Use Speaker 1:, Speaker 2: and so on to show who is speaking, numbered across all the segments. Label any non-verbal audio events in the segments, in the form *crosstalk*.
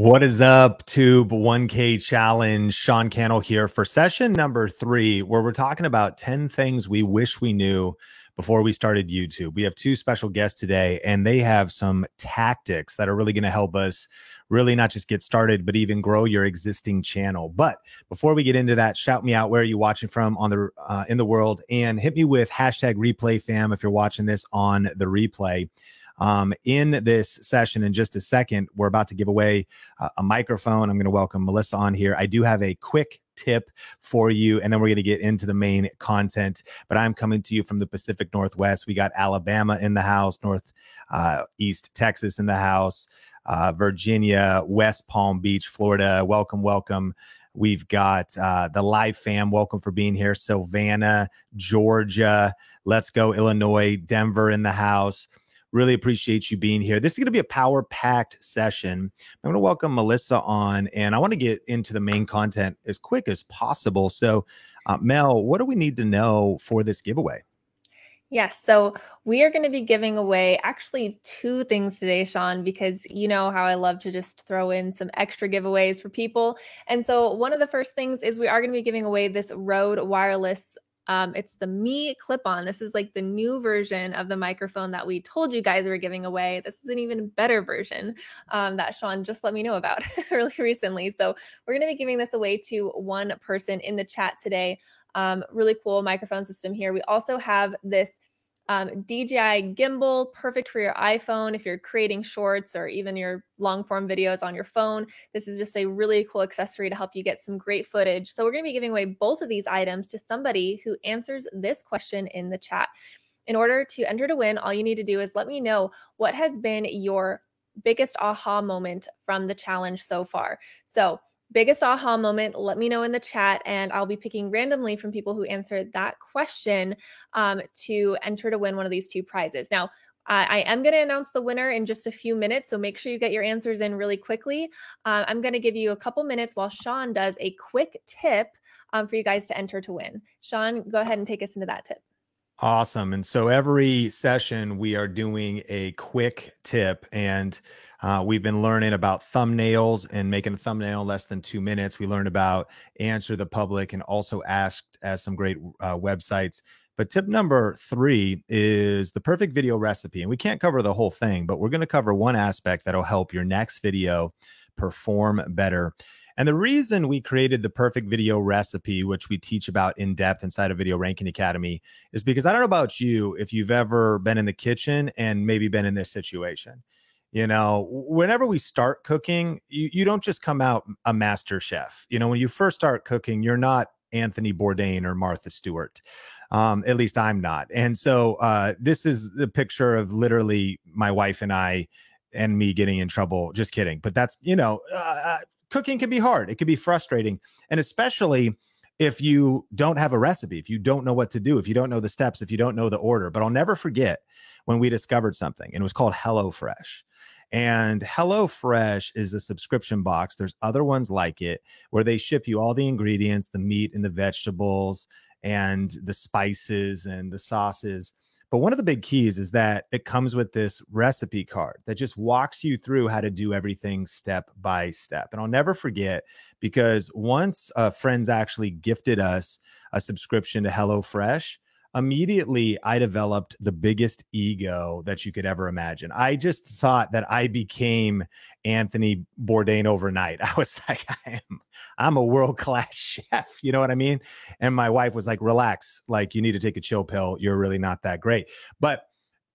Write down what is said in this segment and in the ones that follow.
Speaker 1: What is up, Tube 1K Challenge? Sean Cannell here for session number three, where we're talking about 10 things we wish we knew before we started YouTube. We have two special guests today, and they have some tactics that are really going to help us really not just get started, but even grow your existing channel. But before we get into that, shout me out where are you watching from on the uh, in the world, and hit me with hashtag replay fam if you're watching this on the replay. Um, in this session, in just a second, we're about to give away uh, a microphone. I'm going to welcome Melissa on here. I do have a quick tip for you, and then we're going to get into the main content. But I'm coming to you from the Pacific Northwest. We got Alabama in the house, North uh, East Texas in the house, uh, Virginia, West Palm Beach, Florida. Welcome, welcome. We've got uh, the live fam. Welcome for being here. Savannah, Georgia. Let's go, Illinois, Denver in the house. Really appreciate you being here. This is going to be a power packed session. I'm going to welcome Melissa on, and I want to get into the main content as quick as possible. So, uh, Mel, what do we need to know for this giveaway?
Speaker 2: Yes. So we are going to be giving away actually two things today, Sean, because you know how I love to just throw in some extra giveaways for people. And so one of the first things is we are going to be giving away this Rode wireless um, it's the Me clip on. This is like the new version of the microphone that we told you guys we were giving away. This is an even better version um, that Sean just let me know about *laughs* really recently. So we're going to be giving this away to one person in the chat today. Um, really cool microphone system here. We also have this um, DJI gimbal, perfect for your iPhone if you're creating shorts or even your long form videos on your phone. This is just a really cool accessory to help you get some great footage. So, we're going to be giving away both of these items to somebody who answers this question in the chat. In order to enter to win, all you need to do is let me know what has been your biggest aha moment from the challenge so far. So, biggest aha moment, let me know in the chat, and I'll be picking randomly from people who answered that question um, to enter to win one of these two prizes. Now, I am going to announce the winner in just a few minutes, so make sure you get your answers in really quickly. Uh, I'm going to give you a couple minutes while Sean does a quick tip um, for you guys to enter to win. Sean, go ahead and take us into that tip.
Speaker 1: Awesome. And so every session we are doing a quick tip and uh, we've been learning about thumbnails and making a thumbnail less than two minutes. We learned about answer the public and also asked as some great uh, websites. But tip number three is the perfect video recipe. And we can't cover the whole thing, but we're going to cover one aspect that'll help your next video perform better. And the reason we created the perfect video recipe, which we teach about in depth inside of Video Ranking Academy, is because I don't know about you if you've ever been in the kitchen and maybe been in this situation. You know, whenever we start cooking, you, you don't just come out a master chef. You know, when you first start cooking, you're not Anthony Bourdain or Martha Stewart. Um, at least I'm not. And so uh, this is the picture of literally my wife and I and me getting in trouble. Just kidding. But that's, you know, uh, uh cooking can be hard. It can be frustrating. And especially if you don't have a recipe, if you don't know what to do, if you don't know the steps, if you don't know the order. But I'll never forget when we discovered something, and it was called HelloFresh. And HelloFresh is a subscription box. There's other ones like it where they ship you all the ingredients, the meat and the vegetables and the spices and the sauces. But one of the big keys is that it comes with this recipe card that just walks you through how to do everything step by step. And I'll never forget because once uh, friends actually gifted us a subscription to HelloFresh, immediately I developed the biggest ego that you could ever imagine. I just thought that I became Anthony Bourdain overnight. *laughs* I was like, I am, I'm a world class *laughs* chef. You know what I mean? And my wife was like, relax, like you need to take a chill pill. You're really not that great. But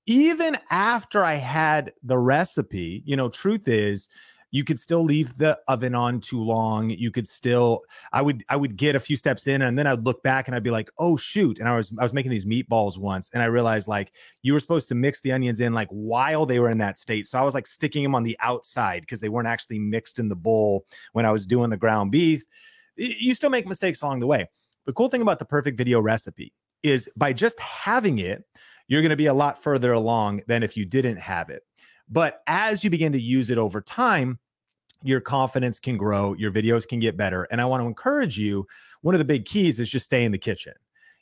Speaker 1: even after I had the recipe, you know, truth is, you could still leave the oven on too long you could still i would i would get a few steps in and then i'd look back and i'd be like oh shoot and i was i was making these meatballs once and i realized like you were supposed to mix the onions in like while they were in that state so i was like sticking them on the outside because they weren't actually mixed in the bowl when i was doing the ground beef. You still make mistakes along the way. The cool thing about the perfect video recipe is by just having it you're going to be a lot further along than if you didn't have it but as you begin to use it over time your confidence can grow, your videos can get better. And I want to encourage you one of the big keys is just stay in the kitchen.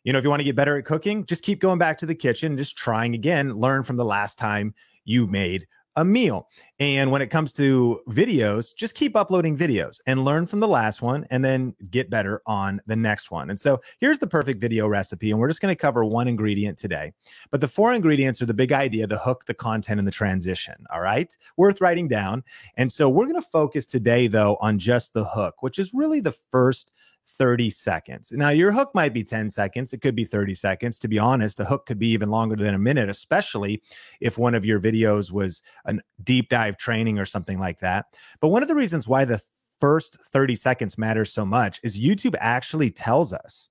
Speaker 1: You know, if you want to get better at cooking, just keep going back to the kitchen, just trying again, learn from the last time you made a meal. And when it comes to videos, just keep uploading videos and learn from the last one and then get better on the next one. And so here's the perfect video recipe. And we're just going to cover one ingredient today. But the four ingredients are the big idea the hook, the content, and the transition. All right. Worth writing down. And so we're going to focus today, though, on just the hook, which is really the first 30 seconds. Now, your hook might be 10 seconds. It could be 30 seconds. To be honest, a hook could be even longer than a minute, especially if one of your videos was a deep dive training or something like that. But one of the reasons why the first 30 seconds matters so much is YouTube actually tells us,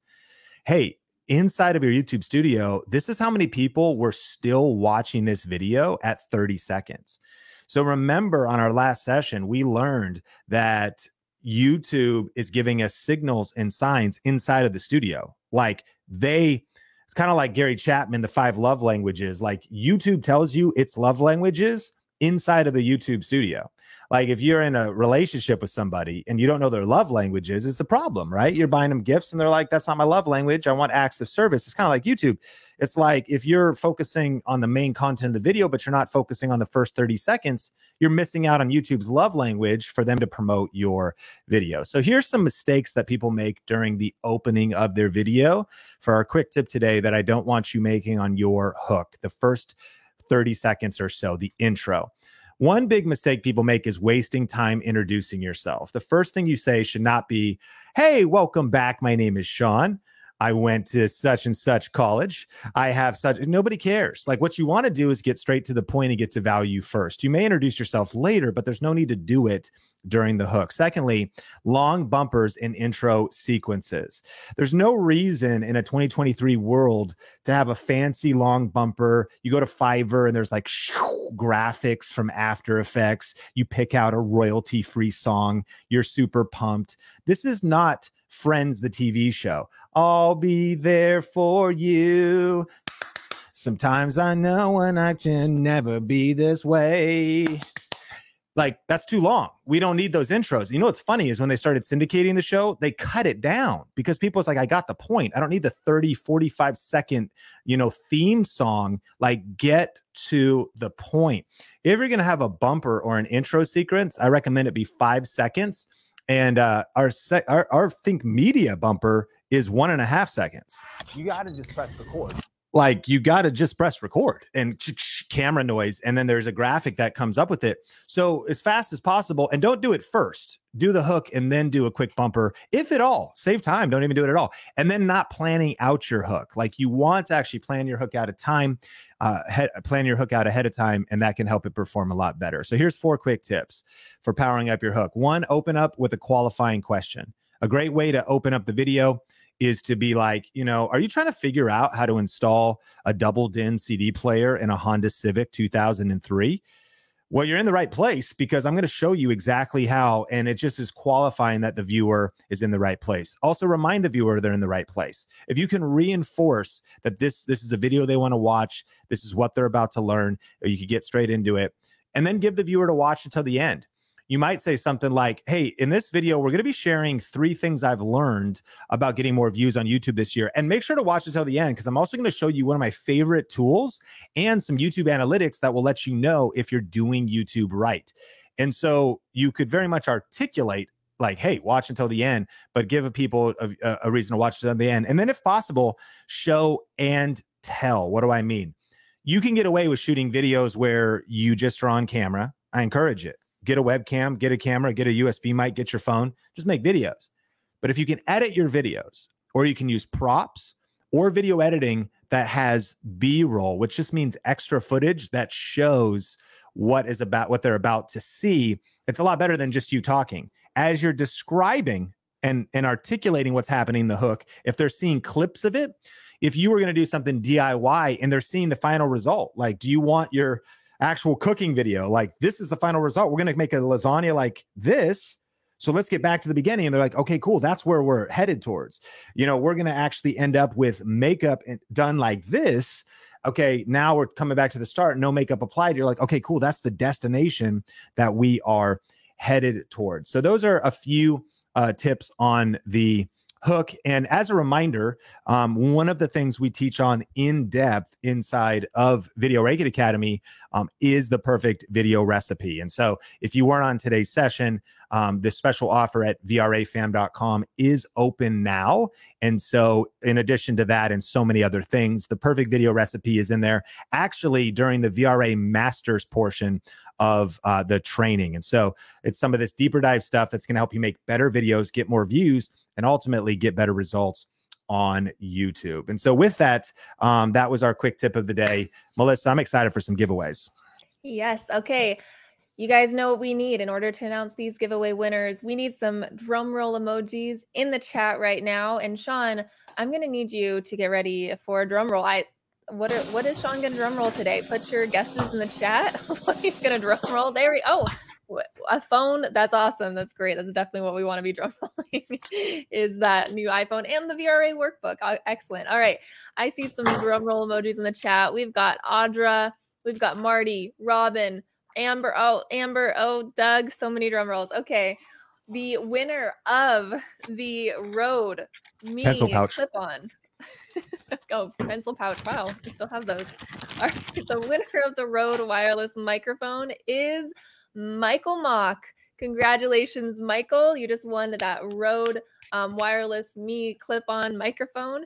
Speaker 1: hey, inside of your YouTube studio, this is how many people were still watching this video at 30 seconds. So remember on our last session, we learned that YouTube is giving us signals and signs inside of the studio. Like they, it's kind of like Gary Chapman, the five love languages. Like YouTube tells you its love languages inside of the YouTube studio. Like if you're in a relationship with somebody and you don't know their love languages, it's a problem, right? You're buying them gifts and they're like, that's not my love language. I want acts of service. It's kind of like YouTube. It's like if you're focusing on the main content of the video, but you're not focusing on the first 30 seconds, you're missing out on YouTube's love language for them to promote your video. So here's some mistakes that people make during the opening of their video for our quick tip today that I don't want you making on your hook. The first 30 seconds or so, the intro. One big mistake people make is wasting time introducing yourself. The first thing you say should not be, Hey, welcome back. My name is Sean. I went to such and such college. I have such, nobody cares. Like what you want to do is get straight to the point and get to value first. You may introduce yourself later, but there's no need to do it during the hook. Secondly, long bumpers in intro sequences. There's no reason in a 2023 world to have a fancy long bumper. You go to Fiverr and there's like graphics from After Effects. You pick out a royalty free song. You're super pumped. This is not Friends, the TV show. I'll be there for you. Sometimes I know when I can never be this way. Like, that's too long. We don't need those intros. You know what's funny is when they started syndicating the show, they cut it down because people was like, I got the point. I don't need the 30, 45 second, you know, theme song. Like, get to the point. If you're going to have a bumper or an intro sequence, I recommend it be five seconds and uh, our, se- our our think media bumper is one and a half seconds. You got to just press record. Like you got to just press record and camera noise, and then there's a graphic that comes up with it. So as fast as possible, and don't do it first. Do the hook and then do a quick bumper, if at all. Save time. Don't even do it at all. And then not planning out your hook. Like you want to actually plan your hook out of time, uh, plan your hook out ahead of time, and that can help it perform a lot better. So here's four quick tips for powering up your hook. One, open up with a qualifying question. A great way to open up the video is to be like, you know, are you trying to figure out how to install a double DIN CD player in a Honda Civic 2003? Well, you're in the right place because I'm going to show you exactly how. And it just is qualifying that the viewer is in the right place. Also, remind the viewer they're in the right place. If you can reinforce that this this is a video they want to watch, this is what they're about to learn, you could get straight into it, and then give the viewer to watch until the end you might say something like, Hey, in this video, we're going to be sharing three things I've learned about getting more views on YouTube this year. And make sure to watch until the end because I'm also going to show you one of my favorite tools and some YouTube analytics that will let you know if you're doing YouTube right. And so you could very much articulate like, hey, watch until the end, but give people a, a reason to watch until the end. And then, if possible, show and tell. What do I mean? You can get away with shooting videos where you just are on camera. I encourage it get a webcam, get a camera, get a USB mic, get your phone, just make videos. But if you can edit your videos, or you can use props or video editing that has B roll, which just means extra footage that shows what is about what they're about to see, it's a lot better than just you talking. As you're describing and and articulating what's happening in the hook, if they're seeing clips of it, if you were going to do something DIY and they're seeing the final result, like do you want your actual cooking video. Like, this is the final result. We're going to make a lasagna like this. So let's get back to the beginning. And they're like, okay, cool. That's where we're headed towards. You know, we're going to actually end up with makeup done like this. Okay, now we're coming back to the start, no makeup applied. You're like, okay, cool. That's the destination that we are headed towards. So those are a few uh, tips on the hook. And as a reminder, um, one of the things we teach on in depth inside of Video Ranking Academy um, is the perfect video recipe. And so if you weren't on today's session, um, this special offer at vrafam.com is open now. And so, in addition to that, and so many other things, the perfect video recipe is in there actually during the VRA Masters portion of uh, the training. And so, it's some of this deeper dive stuff that's going to help you make better videos, get more views, and ultimately get better results on YouTube. And so, with that, um, that was our quick tip of the day. Melissa, I'm excited for some giveaways.
Speaker 2: Yes. Okay. You guys know what we need in order to announce these giveaway winners. We need some drum roll emojis in the chat right now. And Sean, I'm going to need you to get ready for a drum roll. I what are, what is Sean going to drum roll today? Put your guesses in the chat. *laughs* what he's going to drum roll. There we oh a phone. That's awesome. That's great. That's definitely what we want to be *laughs* drum rolling is that new iPhone and the VRA workbook. Excellent. All right. I see some drum roll emojis in the chat. We've got Audra, we've got Marty, Robin, Amber. Oh, Amber. Oh, Doug. So many drum rolls. Okay. The winner of the Rode Me
Speaker 1: pencil pouch
Speaker 2: clip on. *laughs* oh, pencil pouch. Wow, we still have those. All right. *laughs* The winner of the Rode wireless microphone is Michael Mock. Congratulations, Michael. You just won that Rode um, wireless Me clip on microphone.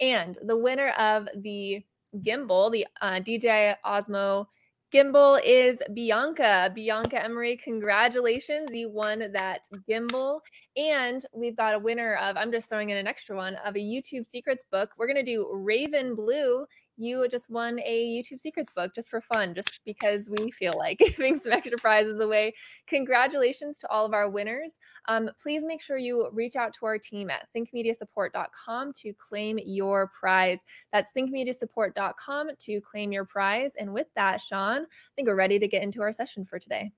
Speaker 2: And the winner of the gimbal, the uh, DJI Osmo gimbal is Bianca. Bianca Emery, congratulations. You won that gimbal. And we've got a winner of, I'm just throwing in an extra one, of a YouTube Secrets book. We're going to do Raven Blue you just won a YouTube Secrets book just for fun, just because we feel like *laughs* giving some extra prizes away. Congratulations to all of our winners. Um, please make sure you reach out to our team at thinkmediasupport.com to claim your prize. That's thinkmediasupport.com to claim your prize. And with that, Sean, I think we're ready to get into our session for today.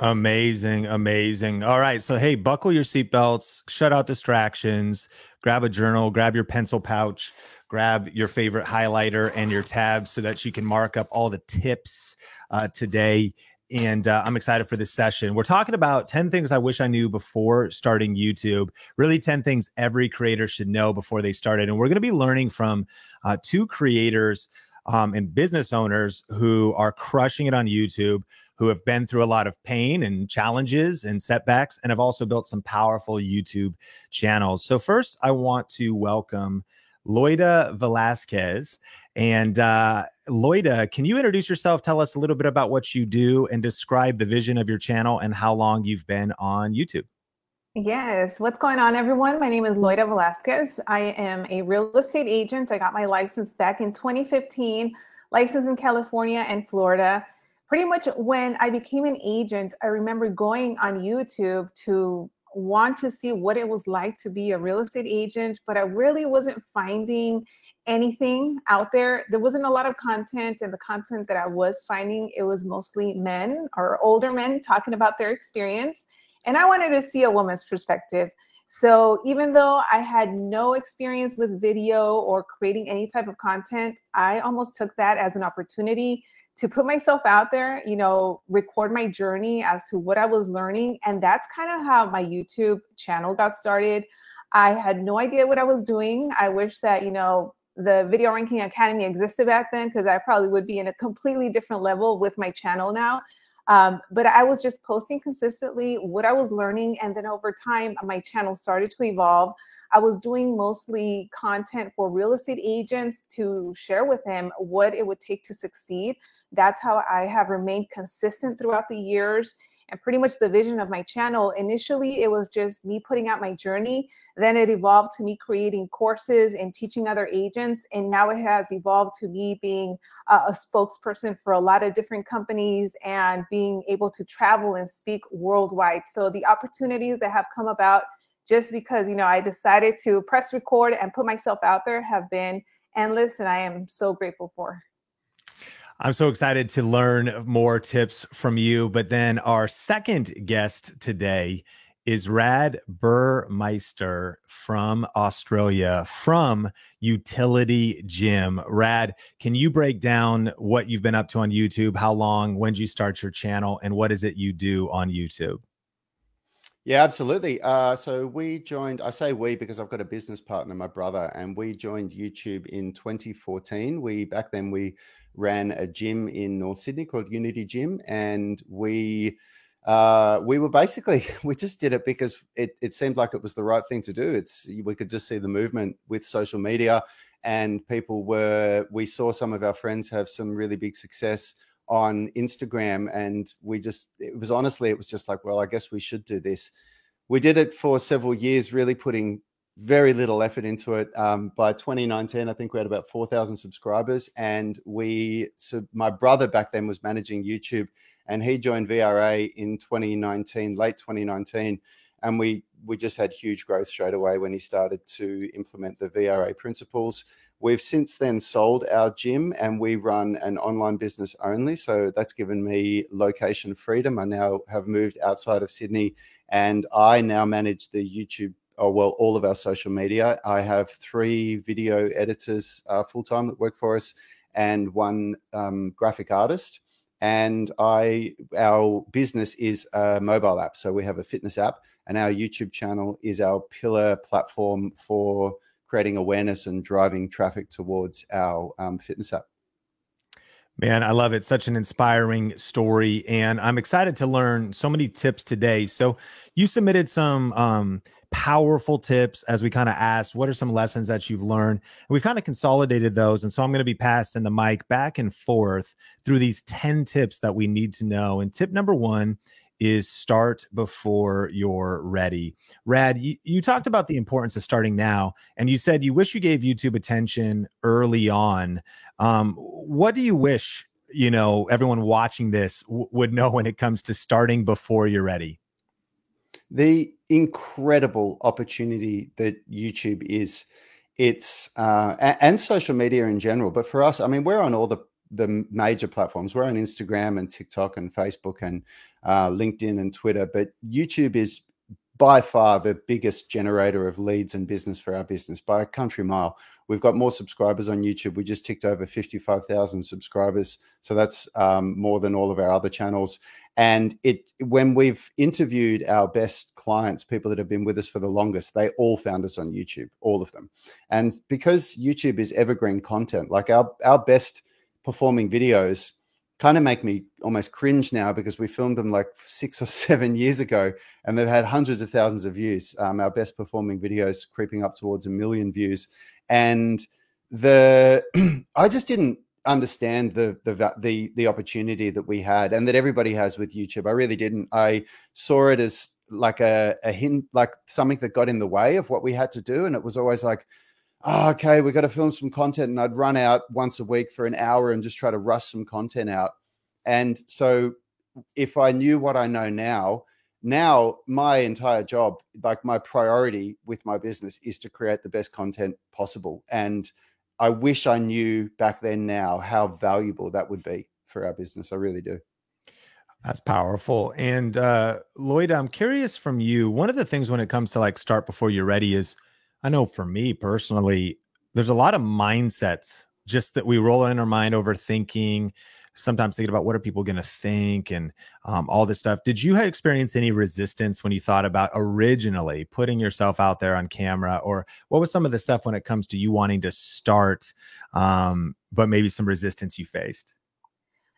Speaker 1: Amazing, amazing. All right. So, hey, buckle your seatbelts, shut out distractions, grab a journal, grab your pencil pouch grab your favorite highlighter and your tabs so that you can mark up all the tips uh, today. And uh, I'm excited for this session. We're talking about 10 things I wish I knew before starting YouTube. Really, 10 things every creator should know before they started. And we're going to be learning from uh, two creators um, and business owners who are crushing it on YouTube, who have been through a lot of pain and challenges and setbacks, and have also built some powerful YouTube channels. So, first, I want to welcome Loida Velasquez. And uh, Loida, can you introduce yourself? Tell us a little bit about what you do and describe the vision of your channel and how long you've been on YouTube.
Speaker 3: Yes. What's going on, everyone? My name is Loida Velasquez. I am a real estate agent. I got my license back in 2015, licensed in California and Florida. Pretty much when I became an agent, I remember going on YouTube to want to see what it was like to be a real estate agent, but I really wasn't finding anything out there. There wasn't a lot of content, and the content that I was finding, it was mostly men or older men talking about their experience. And I wanted to see a woman's perspective. So even though I had no experience with video or creating any type of content, I almost took that as an opportunity to put myself out there, you know, record my journey as to what I was learning. And that's kind of how my YouTube channel got started. I had no idea what I was doing. I wish that, you know, the Video Ranking Academy existed back then because I probably would be in a completely different level with my channel now. Um, but I was just posting consistently what I was learning. And then over time, my channel started to evolve. I was doing mostly content for real estate agents to share with them what it would take to succeed. That's how I have remained consistent throughout the years and pretty much the vision of my channel. Initially, it was just me putting out my journey. Then it evolved to me creating courses and teaching other agents. And now it has evolved to me being a, a spokesperson for a lot of different companies and being able to travel and speak worldwide. So the opportunities that have come about just because, you know, I decided to press record and put myself out there have been endless. And I am so grateful for.
Speaker 1: I'm so excited to learn more tips from you. But then our second guest today is Rad Burmeister from Australia, from Utility Gym. Rad, can you break down what you've been up to on YouTube? How long? When did you start your channel? And what is it you do on YouTube?
Speaker 4: Yeah, absolutely. Uh, so we joined, I say we because I've got a business partner, my brother, and we joined YouTube in 2014. We, back then, we ran a gym in North Sydney called Unity Gym, and we, uh, we were basically, *laughs* we just did it because it, it seemed like it was the right thing to do. It's, we could just see the movement with social media and people were, we saw some of our friends have some really big success on Instagram. And we just, it was honestly, it was just like, well, I guess we should do this. We did it for several years, really putting very little effort into it. Um, by 2019, I think we had about 4,000 subscribers. And we, so my brother back then was managing YouTube and he joined VRA in 2019, late 2019. And we, we just had huge growth straight away when he started to implement the VRA principles. We've since then sold our gym and we run an online business only. So that's given me location freedom. I now have moved outside of Sydney and I now manage the YouTube, oh, well, all of our social media. I have three video editors uh, full time that work for us and one um, graphic artist. And I, our business is a mobile app. So we have a fitness app and our YouTube channel is our pillar platform for creating awareness and driving traffic towards our um, fitness app.
Speaker 1: Man, I love it. Such an inspiring story. And I'm excited to learn so many tips today. So, you submitted some um, powerful tips as we kind of asked, what are some lessons that you've learned? And we've kind of consolidated those. And so, I'm going to be passing the mic back and forth through these 10 tips that we need to know. And tip number one is start before you're ready. Rad, you, you, talked about the importance of starting now, and you said you wish you gave YouTube attention early on. Um, what do you wish you know everyone watching this w- would know when it comes to starting before you're ready?
Speaker 4: The incredible opportunity that YouTube is. It's uh, and, social media in general, but for us, I mean, we're on all the the major platforms. We're on Instagram and TikTok and Facebook and uh, LinkedIn and Twitter, but YouTube is by far the biggest generator of leads and business for our business by a country mile. We've got more subscribers on YouTube. We just ticked over 55,000 subscribers. So that's um, more than all of our other channels. And it when we've interviewed our best clients, people that have been with us for the longest, they all found us on YouTube, all of them. And because YouTube is evergreen content, like our, our best performing videos kind of make me almost cringe now because we filmed them like six or *laughs* seven years ago and they've had hundreds of thousands of views. Um, our best performing videos creeping up towards a million views. And the *clears throat* I just didn't understand the the the the opportunity that we had and that everybody has with YouTube. I really didn't. I saw it as like a, a hint, like something that got in the way of what we had to do. And it was always like, oh, okay, we got to film some content. And I'd run out once a week for an hour and just try to rush some content out. And so if I knew what I know now, now my entire job, like my priority with my business is to create the best content possible. And I wish I knew back then now how valuable that would be for our business. I really do.
Speaker 1: That's powerful. And uh, Loida, I'm curious from you. One of the things when it comes to like start before you're ready is I know for me personally, there's a lot of mindsets just that we roll in our mind overthinking, sometimes thinking about what are people going to think and um, all this stuff. Did you experience any resistance when you thought about originally putting yourself out there on camera, or what was some of the stuff when it comes to you wanting to start, um, but maybe some resistance you faced?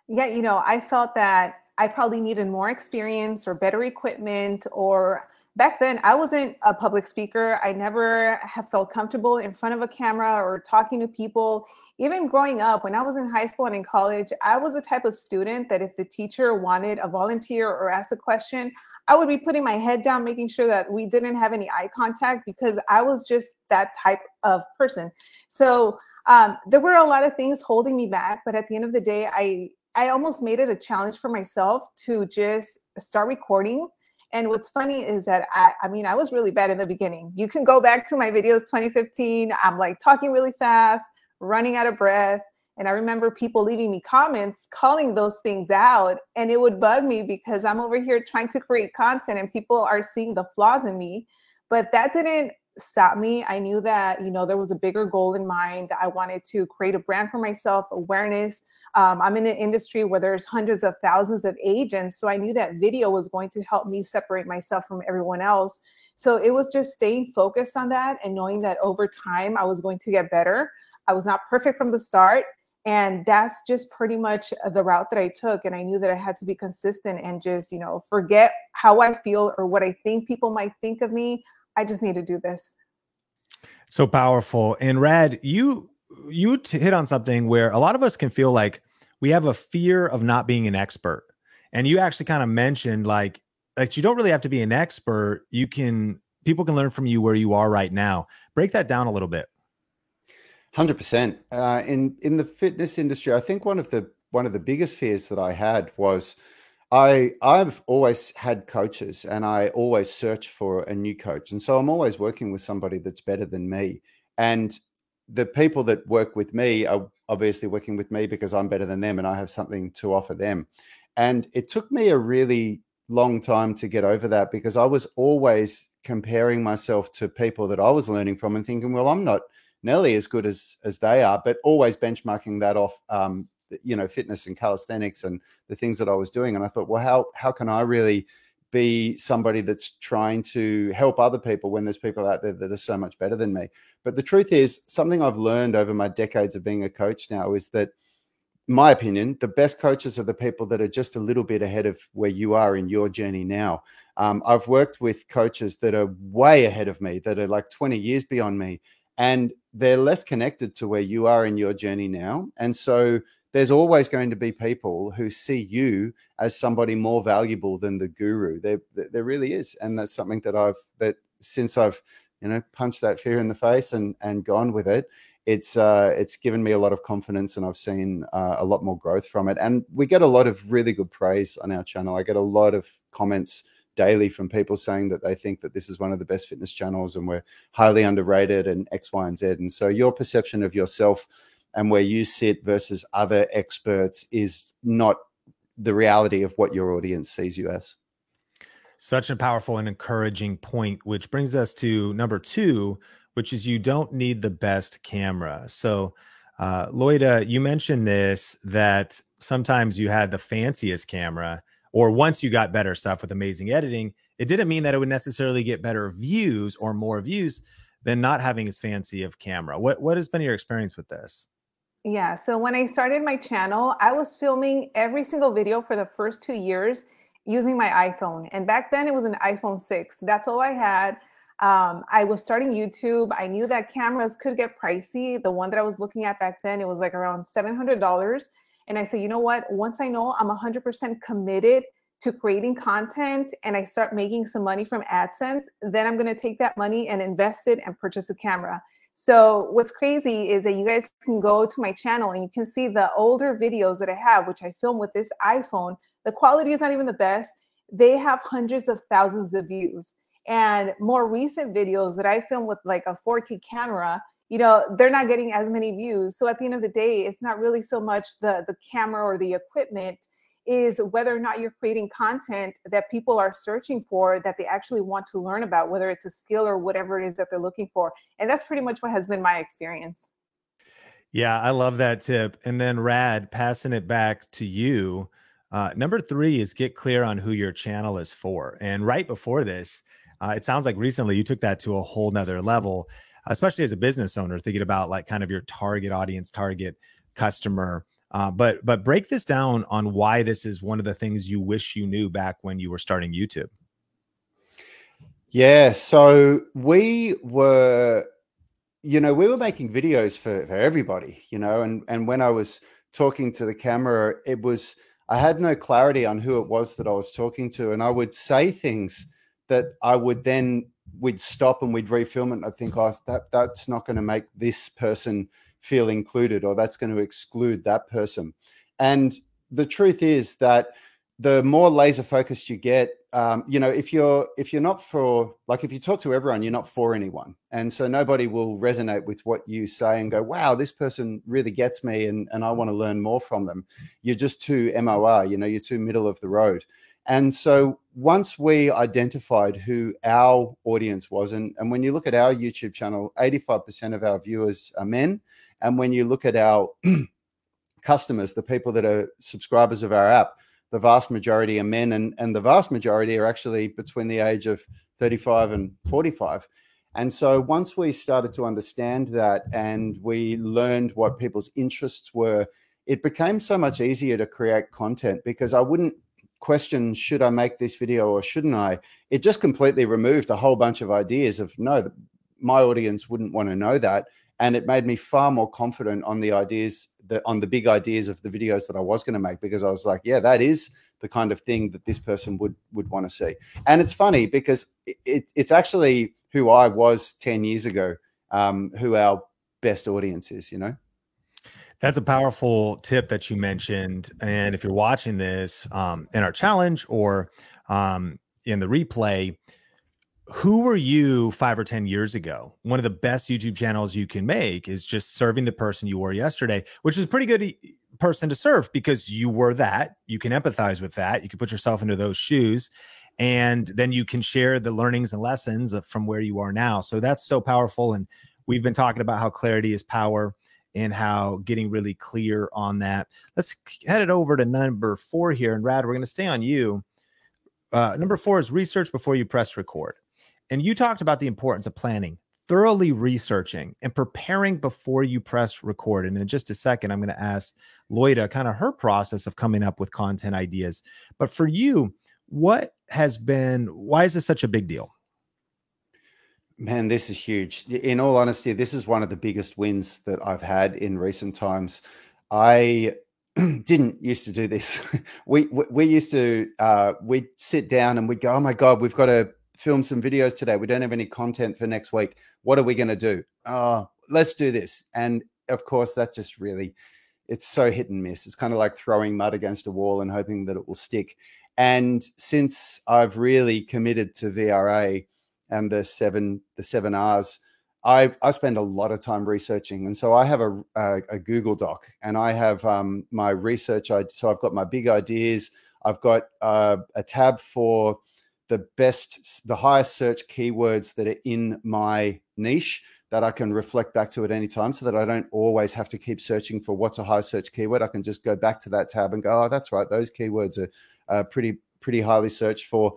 Speaker 3: Yeah, you know, I felt that I probably needed more experience or better equipment or back then I wasn't a public speaker. I never have felt comfortable in front of a camera or talking to people. Even growing up, when I was in high school and in college, I was the type of student that if the teacher wanted a volunteer or asked a question, I would be putting my head down, making sure that we didn't have any eye contact because I was just that type of person. So um, there were a lot of things holding me back, but at the end of the day, I I almost made it a challenge for myself to just start recording and what's funny is that I, I mean, I was really bad in the beginning. You can go back to my videos 2015. I'm like talking really fast, running out of breath. And I remember people leaving me comments calling those things out. And it would bug me because I'm over here trying to create content and people are seeing the flaws in me. But that didn't stop me. I knew that, you know, there was a bigger goal in mind. I wanted to create a brand for myself, awareness. Um, I'm in an industry where there's hundreds of thousands of agents. So I knew that video was going to help me separate myself from everyone else. So it was just staying focused on that and knowing that over time I was going to get better. I was not perfect from the start. And that's just pretty much the route that I took. And I knew that I had to be consistent and just, you know, forget how I feel or what I think people might think of me. I just need to do this.
Speaker 1: So powerful. And Rad, you you hit on something where a lot of us can feel like we have a fear of not being an expert. And you actually kind of mentioned like like you don't really have to be an expert. You can people can learn from you where you are right now. Break that down a little bit.
Speaker 4: Hundred uh, percent. In in the fitness industry, I think one of the one of the biggest fears that I had was I I've always had coaches and I always search for a new coach. And so I'm always working with somebody that's better than me. And the people that work with me are obviously working with me because I'm better than them and I have something to offer them. And it took me a really long time to get over that because I was always comparing myself to people that I was learning from and thinking, well, I'm not nearly as good as as they are, but always benchmarking that off um, you know fitness and calisthenics and the things that I was doing. And I thought, well, how how can I really be somebody that's trying to help other people when there's people out there that are so much better than me? But the truth is, something I've learned over my decades of being a coach now is that my opinion, the best coaches are the people that are just a little bit ahead of where you are in your journey now. Um, I've worked with coaches that are way ahead of me, that are like 20 years beyond me, and they're less connected to where you are in your journey now. And so there's always going to be people who see you as somebody more valuable than the guru. There, there really is, and that's something that I've that since I've you know punched that fear in the face and and gone with it. It's uh, it's given me a lot of confidence, and I've seen uh, a lot more growth from it. And we get a lot of really good praise on our channel. I get a lot of comments daily from people saying that they think that this is one of the best fitness channels and we're highly underrated and X, Y, and Z. And so your perception of yourself and where you sit versus other experts is not the reality of what your audience sees you as.
Speaker 1: Such a powerful and encouraging point, which brings us to number two, which is you don't need the best camera. So, uh, Loida, you mentioned this that sometimes you had the fanciest camera, or once you got better stuff with amazing editing, it didn't mean that it would necessarily get better views or more views than not having as fancy of camera. What what has been your experience with this?
Speaker 3: Yeah, so when I started my channel, I was filming every single video for the first two years using my iPhone. And back then it was an iPhone 6. That's all I had. Um, I was starting YouTube. I knew that cameras could get pricey. The one that I was looking at back then, it was like around $700. And I said, you know what? Once I know I'm 100% committed to creating content and I start making some money from AdSense, then I'm going to take that money and invest it and purchase a camera. So what's crazy is that you guys can go to my channel and you can see the older videos that I have, which I film with this iPhone. The quality is not even the best. They have hundreds of thousands of views. And more recent videos that I film with like a 4K camera, you know, they're not getting as many views. So at the end of the day, it's not really so much the the camera or the equipment is whether or not you're creating content that people are searching for that they actually want to learn about, whether it's a skill or whatever it is that they're looking for. And that's pretty much what has been my experience.
Speaker 1: Yeah, I love that tip. And then, Rad, passing it back to you. Uh, number three is get clear on who your channel is for. And right before this, uh, it sounds like recently you took that to a whole nother level, especially as a business owner, thinking about like kind of your target audience, target customer. Uh, but but break this down on why this is one of the things you wish you knew back when you were starting YouTube.
Speaker 4: Yeah, so we were, you know, we were making videos for, for everybody, you know, and and when I was talking to the camera, it was I had no clarity on who it was that I was talking to, and I would say things that I would then we'd stop and we'd refilm it. And I'd think, oh, that that's not going to make this person feel included or that's going to exclude that person. And the truth is that the more laser focused you get, um, you know, if you're if you're not for like if you talk to everyone, you're not for anyone, and so nobody will resonate with what you say and go, "Wow, this person really gets me," and and I want to learn more from them. You're just too MOR, you know, you're too middle of the road. And so once we identified who our audience was, and, and when you look at our YouTube channel, 85% of our viewers are men. And when you look at our *clears throat* customers, the people that are subscribers of our app, the vast majority are men, and, and the vast majority are actually between the age of 35 and 45. And so once we started to understand that and we learned what people's interests were, it became so much easier to create content because I wouldn't question, should I make this video or shouldn't I? It just completely removed a whole bunch of ideas of no, my audience wouldn't want to know that. And it made me far more confident on the ideas that on the big ideas of the videos that I was going to make because I was like, yeah, that is the kind of thing that this person would would want to see. And it's funny because it, it, it's actually who I was 10 years ago, um, who our best audience is, you know?
Speaker 1: That's a powerful tip that you mentioned. And if you're watching this um, in our challenge or um, in the replay, who were you five or 10 years ago? One of the best YouTube channels you can make is just serving the person you were yesterday, which is a pretty good person to serve because you were that. You can empathize with that. You can put yourself into those shoes. And then you can share the learnings and lessons from where you are now. So that's so powerful. And we've been talking about how clarity is power and how getting really clear on that. Let's head it over to number four here. And Rad, we're going to stay on you. Uh, number four is research before you press record. And you talked about the importance of planning, thoroughly researching and preparing before you press record. And in just a second, I'm going to ask Loida kind of her process of coming up with content ideas. But for you, what has been, why is this such a big deal?
Speaker 4: Man, this is huge. In all honesty, this is one of the biggest wins that I've had in recent times. I *clears throat* didn't used to do this. *laughs* we, we, we used to uh, we'd sit down and we'd go, "Oh my god, we've got to film some videos today. We don't have any content for next week. What are we going to do? Oh, let's do this." And of course, that just really it's so hit and miss. It's kind of like throwing mud against a wall and hoping that it will stick. And since I've really committed to VRA, and the seven the seven R's. I, I spend a lot of time researching, and so I have a, a, a Google Doc, and I have um, my research. I, so I've got my big ideas. I've got uh, a tab for the best, the highest search keywords that are in my niche that I can reflect back to at any time, so that I don't always have to keep searching for what's a high search keyword. I can just go back to that tab and go, oh, that's right, those keywords are uh, pretty pretty highly searched for.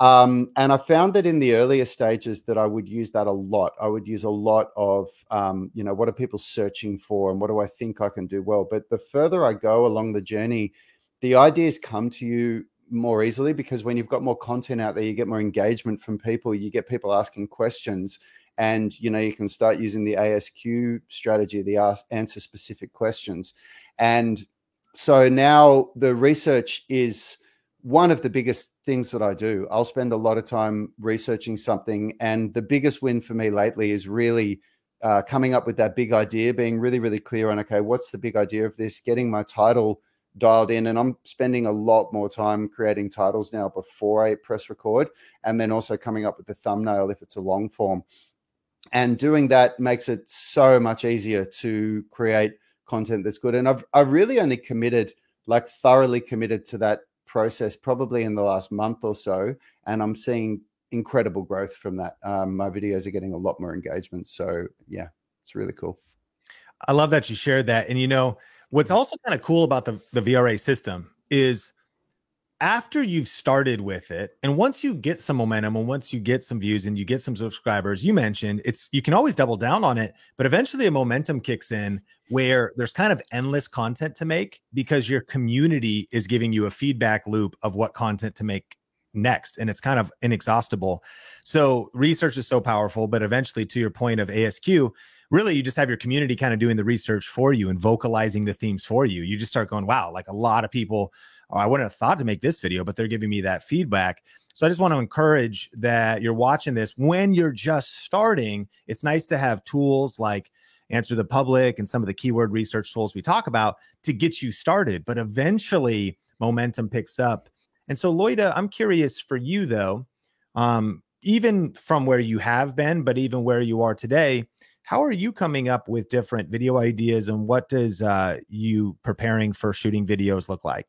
Speaker 4: Um, and I found that in the earlier stages that I would use that a lot. I would use a lot of, um, you know, what are people searching for and what do I think I can do well? But the further I go along the journey, the ideas come to you more easily because when you've got more content out there, you get more engagement from people, you get people asking questions and you know you can start using the ASQ strategy, the ask answer specific questions. And so now the research is one of the biggest things that I do. I'll spend a lot of time researching something. And the biggest win for me lately is really uh, coming up with that big idea, being really, really clear on, okay, what's the big idea of this, getting my title dialed in. And I'm spending a lot more time creating titles now before I press record, and then also coming up with the thumbnail if it's a long form. And doing that makes it so much easier to create content that's good. And I've, I've really only committed, like thoroughly committed to that process probably in the last month or so, and I'm seeing incredible growth from that. Um, my videos are getting a lot more engagement. So yeah, it's really cool.
Speaker 1: I love that you shared that. And you know, what's also kind of cool about the, the VRA system is after you've started with it and once you get some momentum and once you get some views and you get some subscribers you mentioned it's you can always double down on it but eventually a momentum kicks in where there's kind of endless content to make because your community is giving you a feedback loop of what content to make next and it's kind of inexhaustible. So research is so powerful but eventually to your point of asq really you just have your community kind of doing the research for you and vocalizing the themes for you you just start going wow like a lot of people oh, I wouldn't have thought to make this video, but they're giving me that feedback. So I just want to encourage that you're watching this when you're just starting. It's nice to have tools like Answer the Public and some of the keyword research tools we talk about to get you started, but eventually momentum picks up. And so, Loida, I'm curious for you though, um, even from where you have been, but even where you are today, how are you coming up with different video ideas and what does uh, you preparing for shooting videos look like?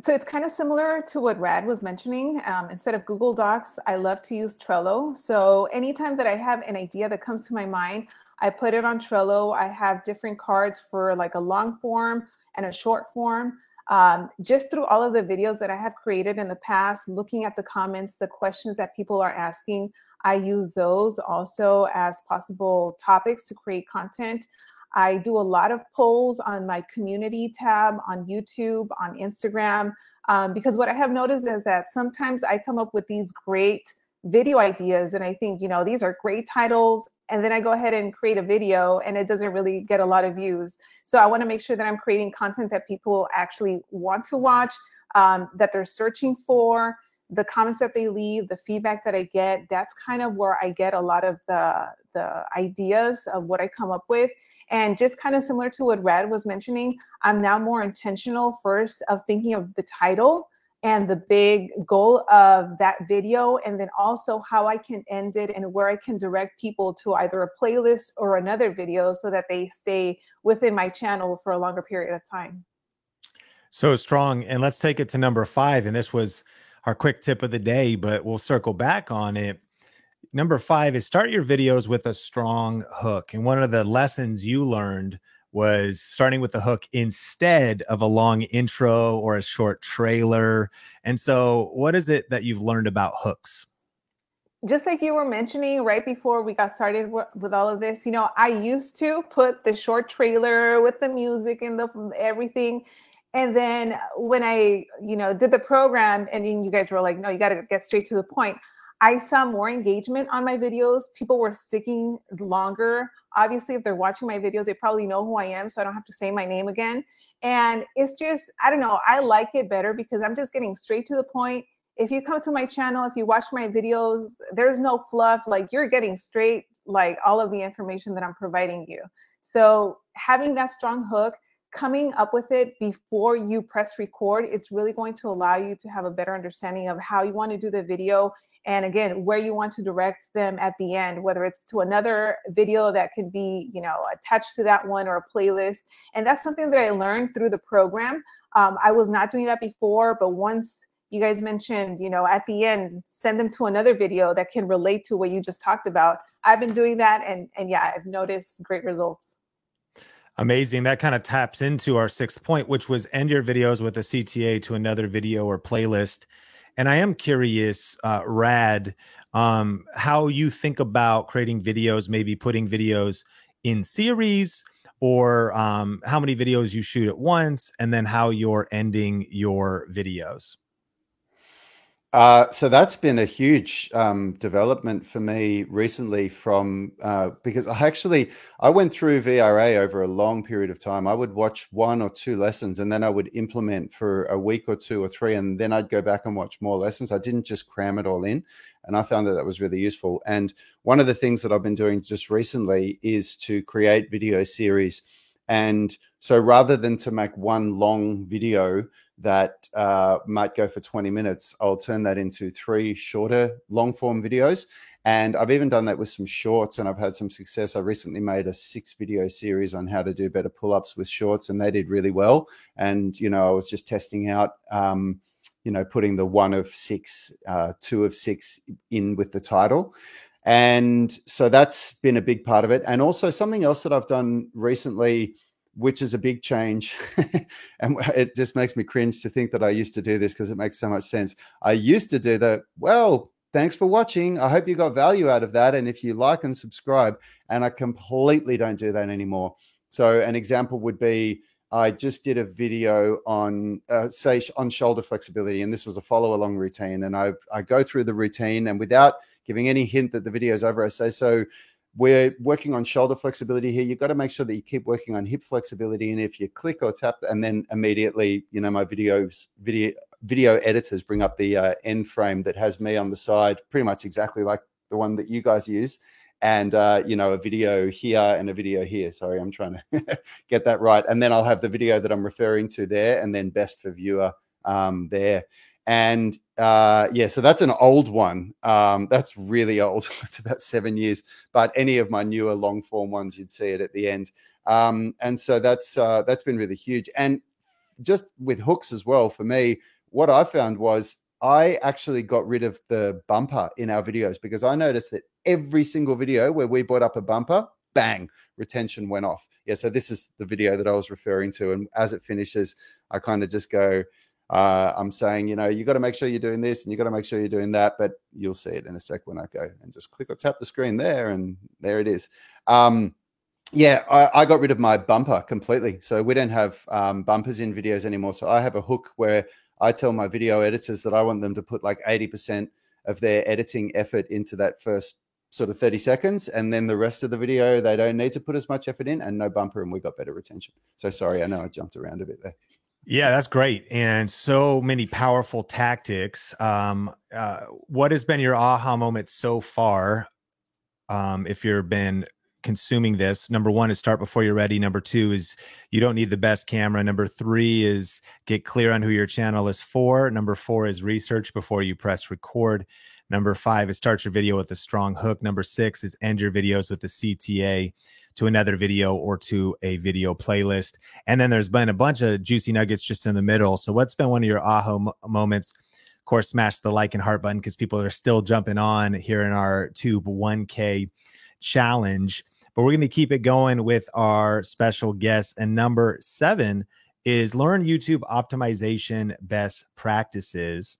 Speaker 3: so it's kind of similar to what Rad was mentioning. Um, instead of Google Docs, I love to use Trello. So anytime that I have an idea that comes to my mind, I put it on Trello. I have different cards for like a long form and a short form. Um, just through all of the videos that I have created in the past, looking at the comments, the questions that people are asking, I use those also as possible topics to create content. I do a lot of polls on my community tab on YouTube, on Instagram, um, because what I have noticed is that sometimes I come up with these great video ideas and I think, you know, these are great titles. And then I go ahead and create a video and it doesn't really get a lot of views. So I want to make sure that I'm creating content that people actually want to watch, um, that they're searching for, the comments that they leave, the feedback that I get, that's kind of where I get a lot of the, the ideas of what I come up with. And just kind of similar to what Rad was mentioning, I'm now more intentional first of thinking of the title and the big goal of that video, and then also how I can end it and where I can direct people to either a playlist or another video so that they stay within my channel for a longer period of time.
Speaker 1: So strong. And let's take it to number five. And this was our quick tip of the day, but we'll circle back on it. Number five is start your videos with a strong hook. And one of the lessons you learned was starting with the hook instead of a long intro or a short trailer. And so, what is it that you've learned about hooks?
Speaker 3: Just like you were mentioning right before we got started with all of this, you know, I used to put the short trailer with the music and the everything and then when i you know did the program and you guys were like no you got to get straight to the point i saw more engagement on my videos. People were sticking longer. Obviously if they're watching my videos they probably know who i am so i don't have to say my name again. And it's just i don't know i like it better because i'm just getting straight to the point. If you come to my channel if you watch my videos there's no fluff. Like you're getting straight like all of the information that i'm providing you. So having that strong hook coming up with it before you press record, it's really going to allow you to have a better understanding of how you want to do the video and again where you want to direct them at the end whether it's to another video that could be you know attached to that one or a playlist. And that's something that i learned through the program. Um, i was not doing that before but once you guys mentioned you know at the end send them to another video that can relate to what you just talked about. I've been doing that and and yeah i've noticed great results
Speaker 1: Amazing. That kind of taps into our sixth point, which was end your videos with a CTA to another video or playlist. And I am curious, uh, Rad, um, how you think about creating videos, maybe putting videos in series or um, how many videos you shoot at once, and then how you're ending your videos.
Speaker 4: Uh, so that's been a huge um, development for me recently from uh, because I actually I went through VRA over a long period of time. I would watch one or two lessons and then I would implement for a week or two or three, and then I'd go back and watch more lessons. I didn't just cram it all in, and I found that that was really useful. And one of the things that I've been doing just recently is to create video series. And so rather than to make one long video that uh, might go for 20 minutes, I'll turn that into three shorter long form videos. And I've even done that with some shorts and I've had some success. I recently made a six video series on how to do better pull ups with shorts and they did really well. And, you know, I was just testing out, um, you know, putting the one of six, uh, two of six in with the title. And so that's been a big part of it. And also something else that I've done recently which is a big change. *laughs* and it just makes me cringe to think that I used to do this because it makes so much sense. I used to do that. Well, thanks for watching. I hope you got value out of that. And if you like and subscribe, and I completely don't do that anymore. So, an example would be I just did a video on, uh, say, on shoulder flexibility, and this was a follow along routine. And I, I go through the routine, and without giving any hint that the video is over, I say, So, we're working on shoulder flexibility here. You've got to make sure that you keep working on hip flexibility. And if you click or tap, and then immediately, you know, my videos, video, video editors bring up the uh, end frame that has me on the side, pretty much exactly like the one that you guys use. And, uh, you know, a video here and a video here. Sorry, I'm trying to *laughs* get that right. And then I'll have the video that I'm referring to there and then best for viewer um, there. And uh, yeah, so that's an old one. Um, that's really old. *laughs* it's about seven years. But any of my newer long form ones, you'd see it at the end. Um, and so that's uh, that's been really huge. And just with hooks as well, for me, what I found was I actually got rid of the bumper in our videos because I noticed that every single video where we brought up a bumper, bang, retention went off. Yeah, so this is the video that I was referring to. And as it finishes, I kind of just go, uh, I'm saying, you know, you got to make sure you're doing this and you got to make sure you're doing that. But you'll see it in a sec when I go and just click or tap the screen there, and there it is. Um, yeah, I, I, got rid of my bumper completely. So we don't have um, bumpers in videos anymore. So I have a hook where I tell my video editors that I want them to put like 80% of their editing effort into that first sort of 30 seconds. And then the rest of the video, they don't need to put as much effort in and no bumper. And we got better retention. So sorry, I know I jumped around a bit there.
Speaker 1: Yeah, that's great. And so many powerful tactics. Um, uh, what has been your aha moment so far? Um, if you've been consuming this, number one is start before you're ready. Number two is you don't need the best camera. Number three is get clear on who your channel is for. Number four is research before you press record. Number five is start your video with a strong hook. Number six is end your videos with a CTA to another video or to a video playlist. And then there's been a bunch of juicy nuggets just in the middle. So, what's been one of your aha moments? Of course, smash the like and heart button because people are still jumping on here in our Tube 1K challenge. But we're going to keep it going with our special guest. And number seven is learn YouTube optimization best practices.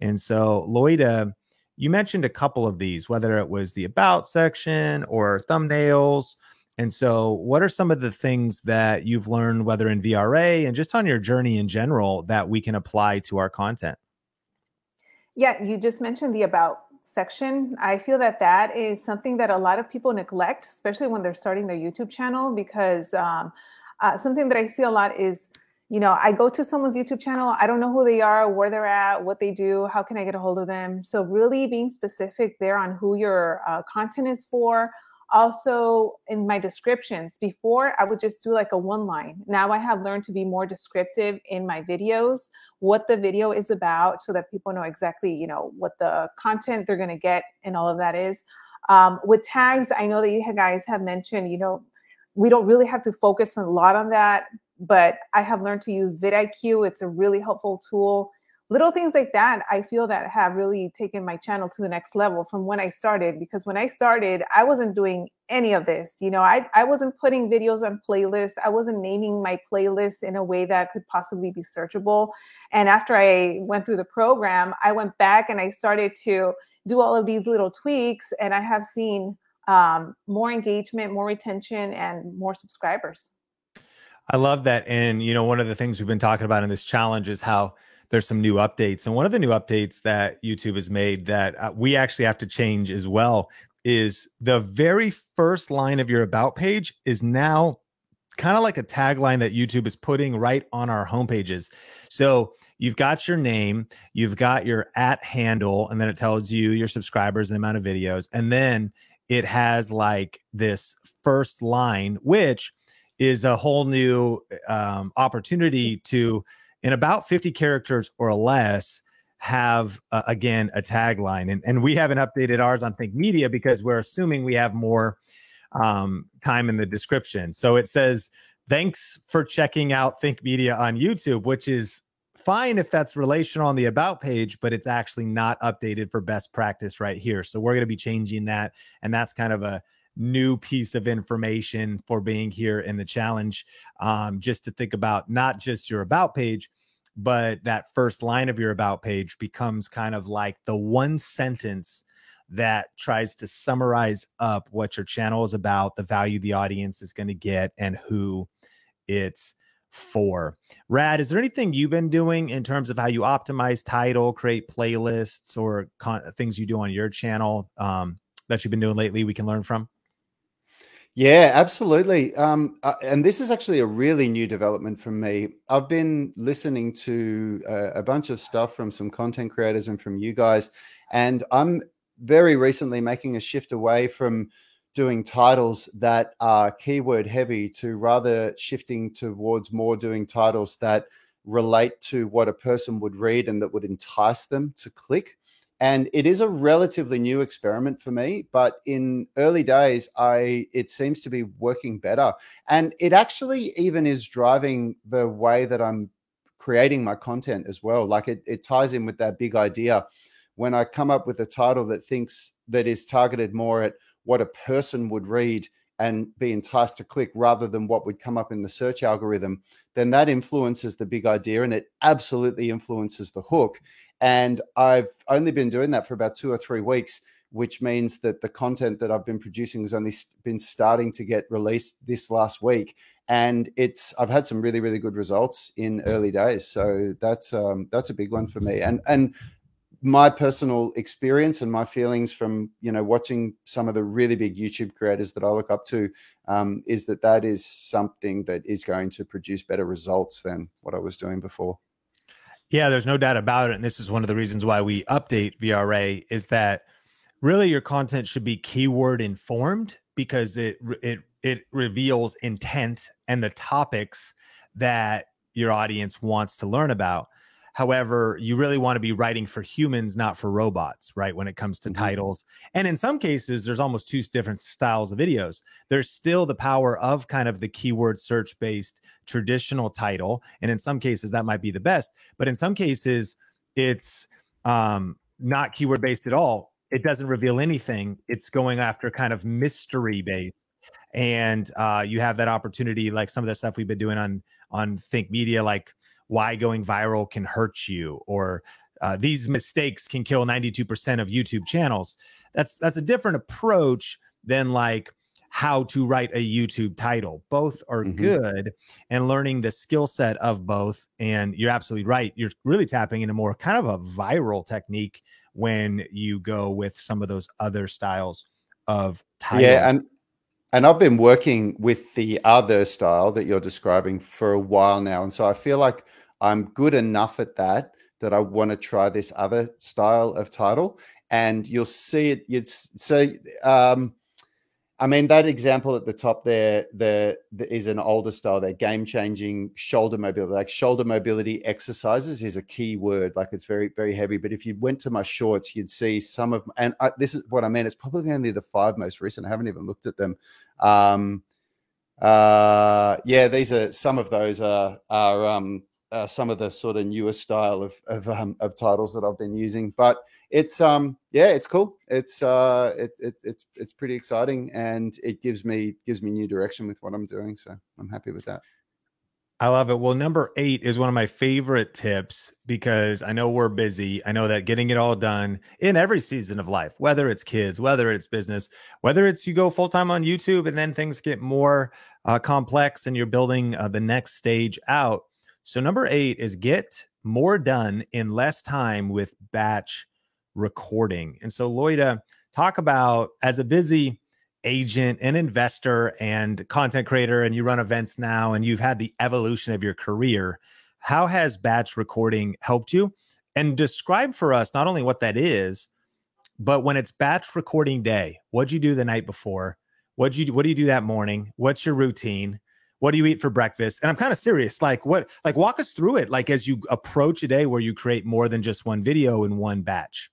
Speaker 1: And so, Loida, you mentioned a couple of these, whether it was the about section or thumbnails. And so, what are some of the things that you've learned, whether in VRA and just on your journey in general, that we can apply to our content?
Speaker 3: Yeah, you just mentioned the about section. I feel that that is something that a lot of people neglect, especially when they're starting their YouTube channel, because um, uh, something that I see a lot is you know, I go to someone's YouTube channel, I don't know who they are, where they're at, what they do, how can I get a hold of them? So, really being specific there on who your uh, content is for. Also, in my descriptions, before I would just do like a one line. Now I have learned to be more descriptive in my videos, what the video is about, so that people know exactly, you know, what the content they're going to get and all of that is. Um, with tags, I know that you guys have mentioned, you know, we don't really have to focus a lot on that but I have learned to use vidIQ. It's a really helpful tool. Little things like that, I feel that have really taken my channel to the next level from when I started. Because when I started, I wasn't doing any of this. You know, I, I wasn't putting videos on playlists. I wasn't naming my playlists in a way that could possibly be searchable. And after I went through the program, I went back and I started to do all of these little tweaks. And I have seen um, more engagement, more retention, and more subscribers.
Speaker 1: I love that. And, you know, one of the things we've been talking about in this challenge is how there's some new updates. And one of the new updates that YouTube has made that uh, we actually have to change as well is the very first line of your about page is now kind of like a tagline that YouTube is putting right on our homepages. So you've got your name, you've got your at handle, and then it tells you your subscribers and the amount of videos. And then it has like this first line, which is a whole new um, opportunity to, in about 50 characters or less, have uh, again a tagline. And, and we haven't updated ours on Think Media because we're assuming we have more um, time in the description. So it says, Thanks for checking out Think Media on YouTube, which is fine if that's relational on the about page, but it's actually not updated for best practice right here. So we're going to be changing that. And that's kind of a new piece of information for being here in the challenge. Um, just to think about not just your about page, but that first line of your about page becomes kind of like the one sentence that tries to summarize up what your channel is about, the value the audience is going to get, and who it's for. Rad, is there anything you've been doing in terms of how you optimize title, create playlists, or con- things you do on your channel um, that you've been doing lately we can learn from?
Speaker 4: Yeah, absolutely. Um, uh, and this is actually a really new development for me. I've been listening to a bunch of stuff from some content creators and from you guys, and I'm very recently making a shift away from doing titles that are keyword heavy to rather shifting towards more doing titles that relate to what a person would read and that would entice them to click. And it is a relatively new experiment for me, but in early days, I it seems to be working better. And it actually even is driving the way that I'm creating my content as well. Like it, it ties in with that big idea. When I come up with a title that thinks that is targeted more at what a person would read and be enticed to click rather than what would come up in the search algorithm, then that influences the big idea and it absolutely influences the hook. And I've only been doing that for about two or three weeks, which means that the content that I've been producing has only been starting to get released this last week. And it's I've had some really really good results in early days, so that's um, that's a big one for me. And and my personal experience and my feelings from you know watching some of the really big YouTube creators that I look up to um, is that that is something that is going to produce better results than what I was doing before.
Speaker 1: Yeah, there's no doubt about it, and this is one of the reasons why we update VRA is that really your content should be keyword informed because it it it reveals intent and the topics that your audience wants to learn about However, you really want to be writing for humans, not for robots, right? When it comes to mm-hmm. titles. And in some cases, there's almost two different styles of videos. There's still the power of kind of the keyword search based traditional title. And in some cases, that might be the best. But in some cases, it's um, not keyword based at all. It doesn't reveal anything. It's going after kind of mystery based. And uh, you have that opportunity, like some of the stuff we've been doing on on Think Media, like why going viral can hurt you or uh, these mistakes can kill 92% of YouTube channels. That's that's a different approach than like how to write a YouTube title. Both are mm-hmm. good and learning the skill set of both. And you're absolutely right. You're really tapping into more kind of a viral technique when you go with some of those other styles of title.
Speaker 4: Yeah, and and I've been working with the other style that you're describing for a while now. And so I feel like I'm good enough at that that I want to try this other style of title. And you'll see it. You'd so um, I mean that example at the top there, the, the is an older style. They're game changing shoulder mobility. Like shoulder mobility exercises is a key word. Like it's very very heavy. But if you went to my shorts, you'd see some of. And I, this is what I mean. It's probably only the five most recent. I haven't even looked at them. Um, uh, yeah, these are some of those are are um, some of the sort of newer style of of, um, of titles that I've been using. But it's um yeah, it's cool. It's uh it, it it's it's pretty exciting and it gives me gives me new direction with what I'm doing. So I'm happy with that.
Speaker 1: I love it. Well, number eight is one of my favorite tips because I know we're busy. I know that getting it all done in every season of life, whether it's kids, whether it's business, whether it's you go full time on YouTube and then things get more uh, complex and you're building uh, the next stage out, so, number eight is get more done in less time with batch recording. And so, Loida, talk about as a busy agent and investor and content creator, and you run events now, and you've had the evolution of your career. How has batch recording helped you? And describe for us not only what that is, but when it's batch recording day, what'd you do the night before? What'd you what do you do that morning? What's your routine? what do you eat for breakfast and i'm kind of serious like what like walk us through it like as you approach a day where you create more than just one video in one batch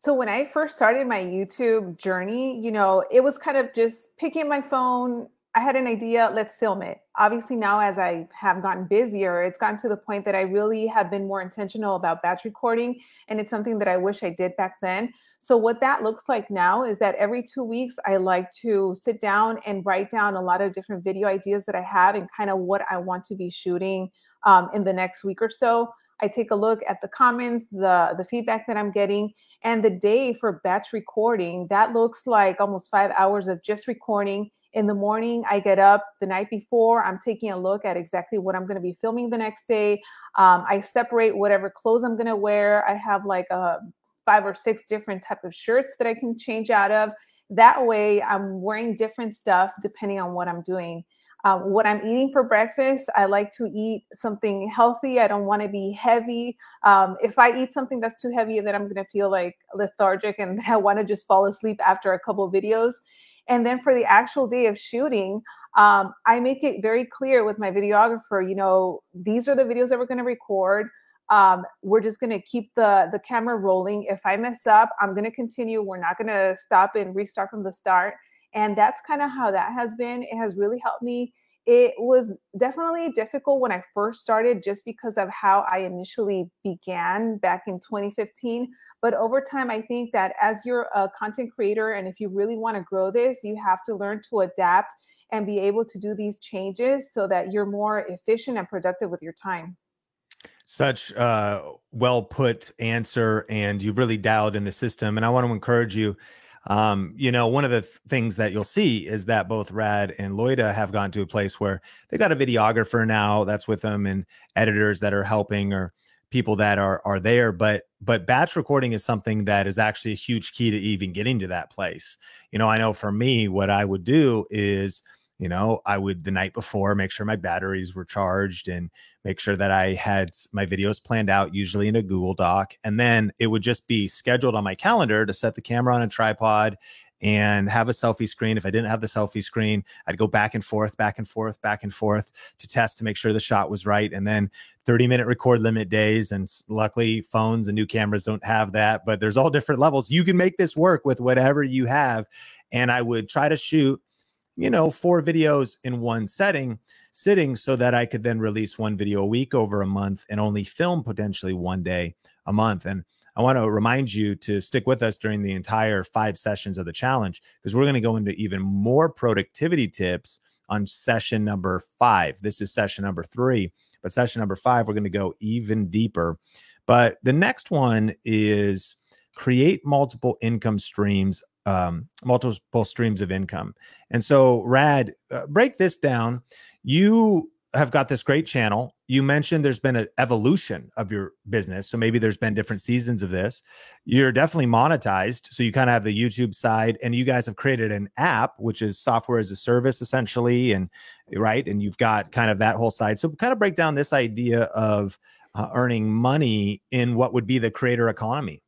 Speaker 3: so when i first started my youtube journey you know it was kind of just picking my phone I had an idea, let's film it. Obviously, now as I have gotten busier, it's gotten to the point that I really have been more intentional about batch recording. And it's something that I wish I did back then. So, what that looks like now is that every two weeks, I like to sit down and write down a lot of different video ideas that I have and kind of what I want to be shooting um, in the next week or so. I take a look at the comments, the the feedback that I'm getting, and the day for batch recording. That looks like almost five hours of just recording. In the morning i get up the night before i'm taking a look at exactly what i'm going to be filming the next day. Um, i separate whatever clothes i'm going to wear. I have like a five or six different type of shirts that i can change out of. That way i'm wearing different stuff depending on what i'm doing um, what I'm eating for breakfast, I like to eat something healthy. I don't want to be heavy. Um, if I eat something that's too heavy, then I'm going to feel like lethargic and *laughs* I want to just fall asleep after a couple videos. And then for the actual day of shooting, um, I make it very clear with my videographer, you know, these are the videos that we're going to record. Um, we're just going to keep the the camera rolling. If I mess up, I'm going to continue. We're not going to stop and restart from the start. And that's kind of how that has been. It has really helped me it was definitely difficult when I first started just because of how I initially began back in 2015. But over time, I think that as you're a content creator and if you really want to grow this, you have to learn to adapt and be able to do these changes so that you're more efficient and productive with your time.
Speaker 1: Such a well put answer, and you've really dialed in the system. And I want to encourage you um, you know, one of the th- things that you'll see is that both Rad and Loida have gone to a place where they got a videographer now that's with them and editors that are helping or people that are are there but but batch recording is something that is actually a huge key to even getting to that place. You know i know for me what i would do is you know i would the night before make sure my batteries were charged and make sure that i had my videos planned out usually in a google doc and then it would just be scheduled on my calendar to set the camera on a tripod and have a selfie screen. If I didn't have the selfie screen, I'd go back and forth, back and forth, back and forth to test to make sure the shot was right. And then 30 minute record limit days. And luckily, phones and new cameras don't have that, but there's all different levels. You can make this work with whatever you have. And I would try to shoot you know, four videos in one setting, sitting so that I could then release one video a week over a month and only film potentially one day a month. And I want to remind you to stick with us during the entire five sessions of the challenge because we're going to go into even more productivity tips on session number five. This is session number three, but session number five, we're going to go even deeper. But the next one is create multiple income streams um, multiple streams of income. And so, Rad, uh, break this down. You have got this great channel. You mentioned there's been an evolution of your business. So maybe there's been different seasons of this. You're definitely monetized. So you kind of have the YouTube side, and you guys have created an app, which is software as a service essentially. And right. And you've got kind of that whole side. So kind of break down this idea of uh, earning money in what would be the creator economy.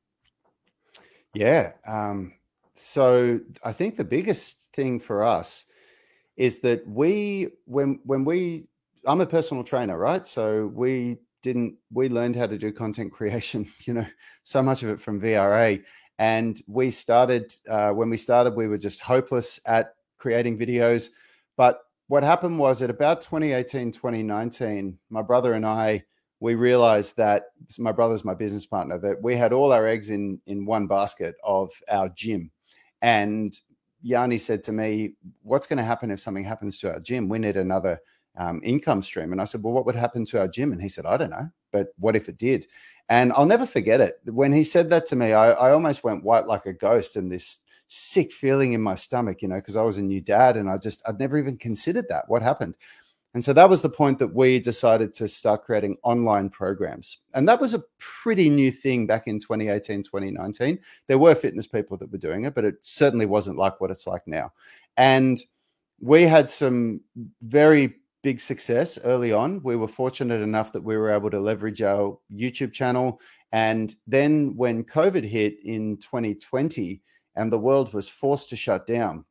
Speaker 4: Yeah. Um, so I think the biggest thing for us is that we when when we I'm a personal trainer, right? So we didn't we learned how to do content *laughs* creation, you know, so much of it from VRA. And we started uh, when we started, we were just hopeless at creating videos. But what happened was at about 2018, 2019, my brother and I we realized that my brother's my business partner that we had all our eggs in in one basket of our gym and Yanni said to me, What's going to happen if something happens to our gym? We need another um, income stream. And I said, Well, what would happen to our gym? And he said, I don't know, but what if it did? And I'll never forget it. When he said that to me, I, I almost went white like a ghost and this sick feeling in my stomach, you know, because I was a new dad and I just, I'd never even considered that. What happened? And so that was the point that we decided to start creating online programs. And that was a pretty new thing back in 2018, 2019. There were fitness people that were doing it, but it certainly wasn't like what it's like now. And we had some very big success early on. We were fortunate enough that we were able to leverage our YouTube channel. And then when COVID hit in 2020 and the world was forced to shut down,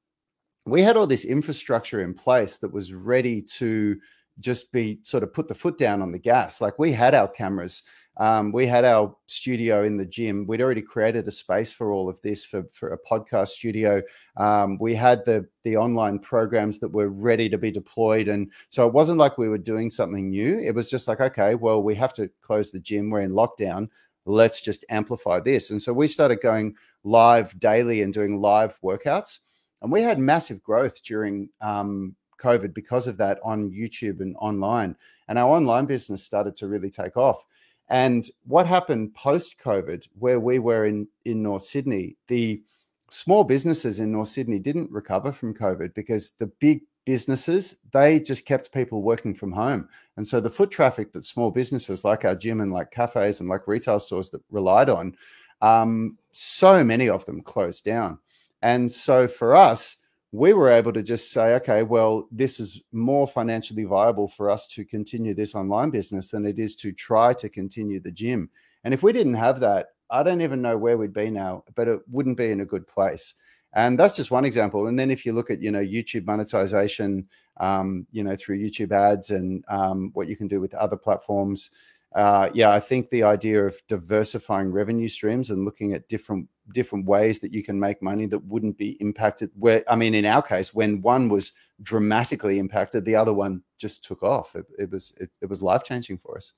Speaker 4: we had all this infrastructure in place that was ready to just be sort of put the foot down on the gas. Like we had our cameras, um, we had our studio in the gym. We'd already created a space for all of this for, for a podcast studio. Um, we had the the online programs that were ready to be deployed, and so it wasn't like we were doing something new. It was just like, okay, well, we have to close the gym. We're in lockdown. Let's just amplify this. And so we started going live daily and doing live workouts. And we had massive growth during um, COVID because of that on YouTube and online. And our online business started to really take off. And what happened post COVID, where we were in, in North Sydney, the small businesses in North Sydney didn't recover from COVID because the big businesses, they just kept people working from home. And so the foot traffic that small businesses like our gym and like cafes and like retail stores that relied on, um, so many of them closed down. And so for us, we were able to just say, okay, well, this is more financially viable for us to continue this online business than it is to try to continue the gym. And if we didn't have that, I don't even know where we'd be now, but it wouldn't be in a good place. And that's just one example. And then if you look at, you know, YouTube monetization, um, you know, through YouTube ads and um, what you can do with other platforms, uh, yeah, I think the idea of diversifying revenue streams and looking at different different ways that you can make money that wouldn't be impacted where i mean in our case when one was dramatically impacted the other one just took off. It, it was it, it was life changing for us.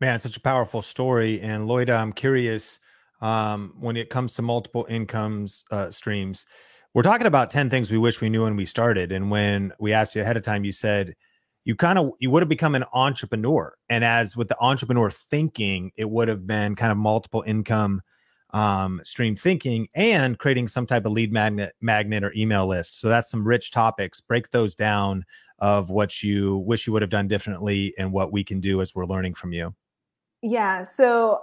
Speaker 1: Man such a powerful story. And Loida i'm curious um, when it comes to multiple incomes uh, streams we're talking about 10 things we wish we knew when we started. And when we asked you ahead of time you said you kind of you would have become an entrepreneur. And as with the entrepreneur thinking it would have been kind of multiple income um, stream thinking and creating some type of lead magnet magnet or email list. So that's some rich topics. Break those down of what you wish you would have done differently and what we can do as we're learning from you.
Speaker 3: Yeah so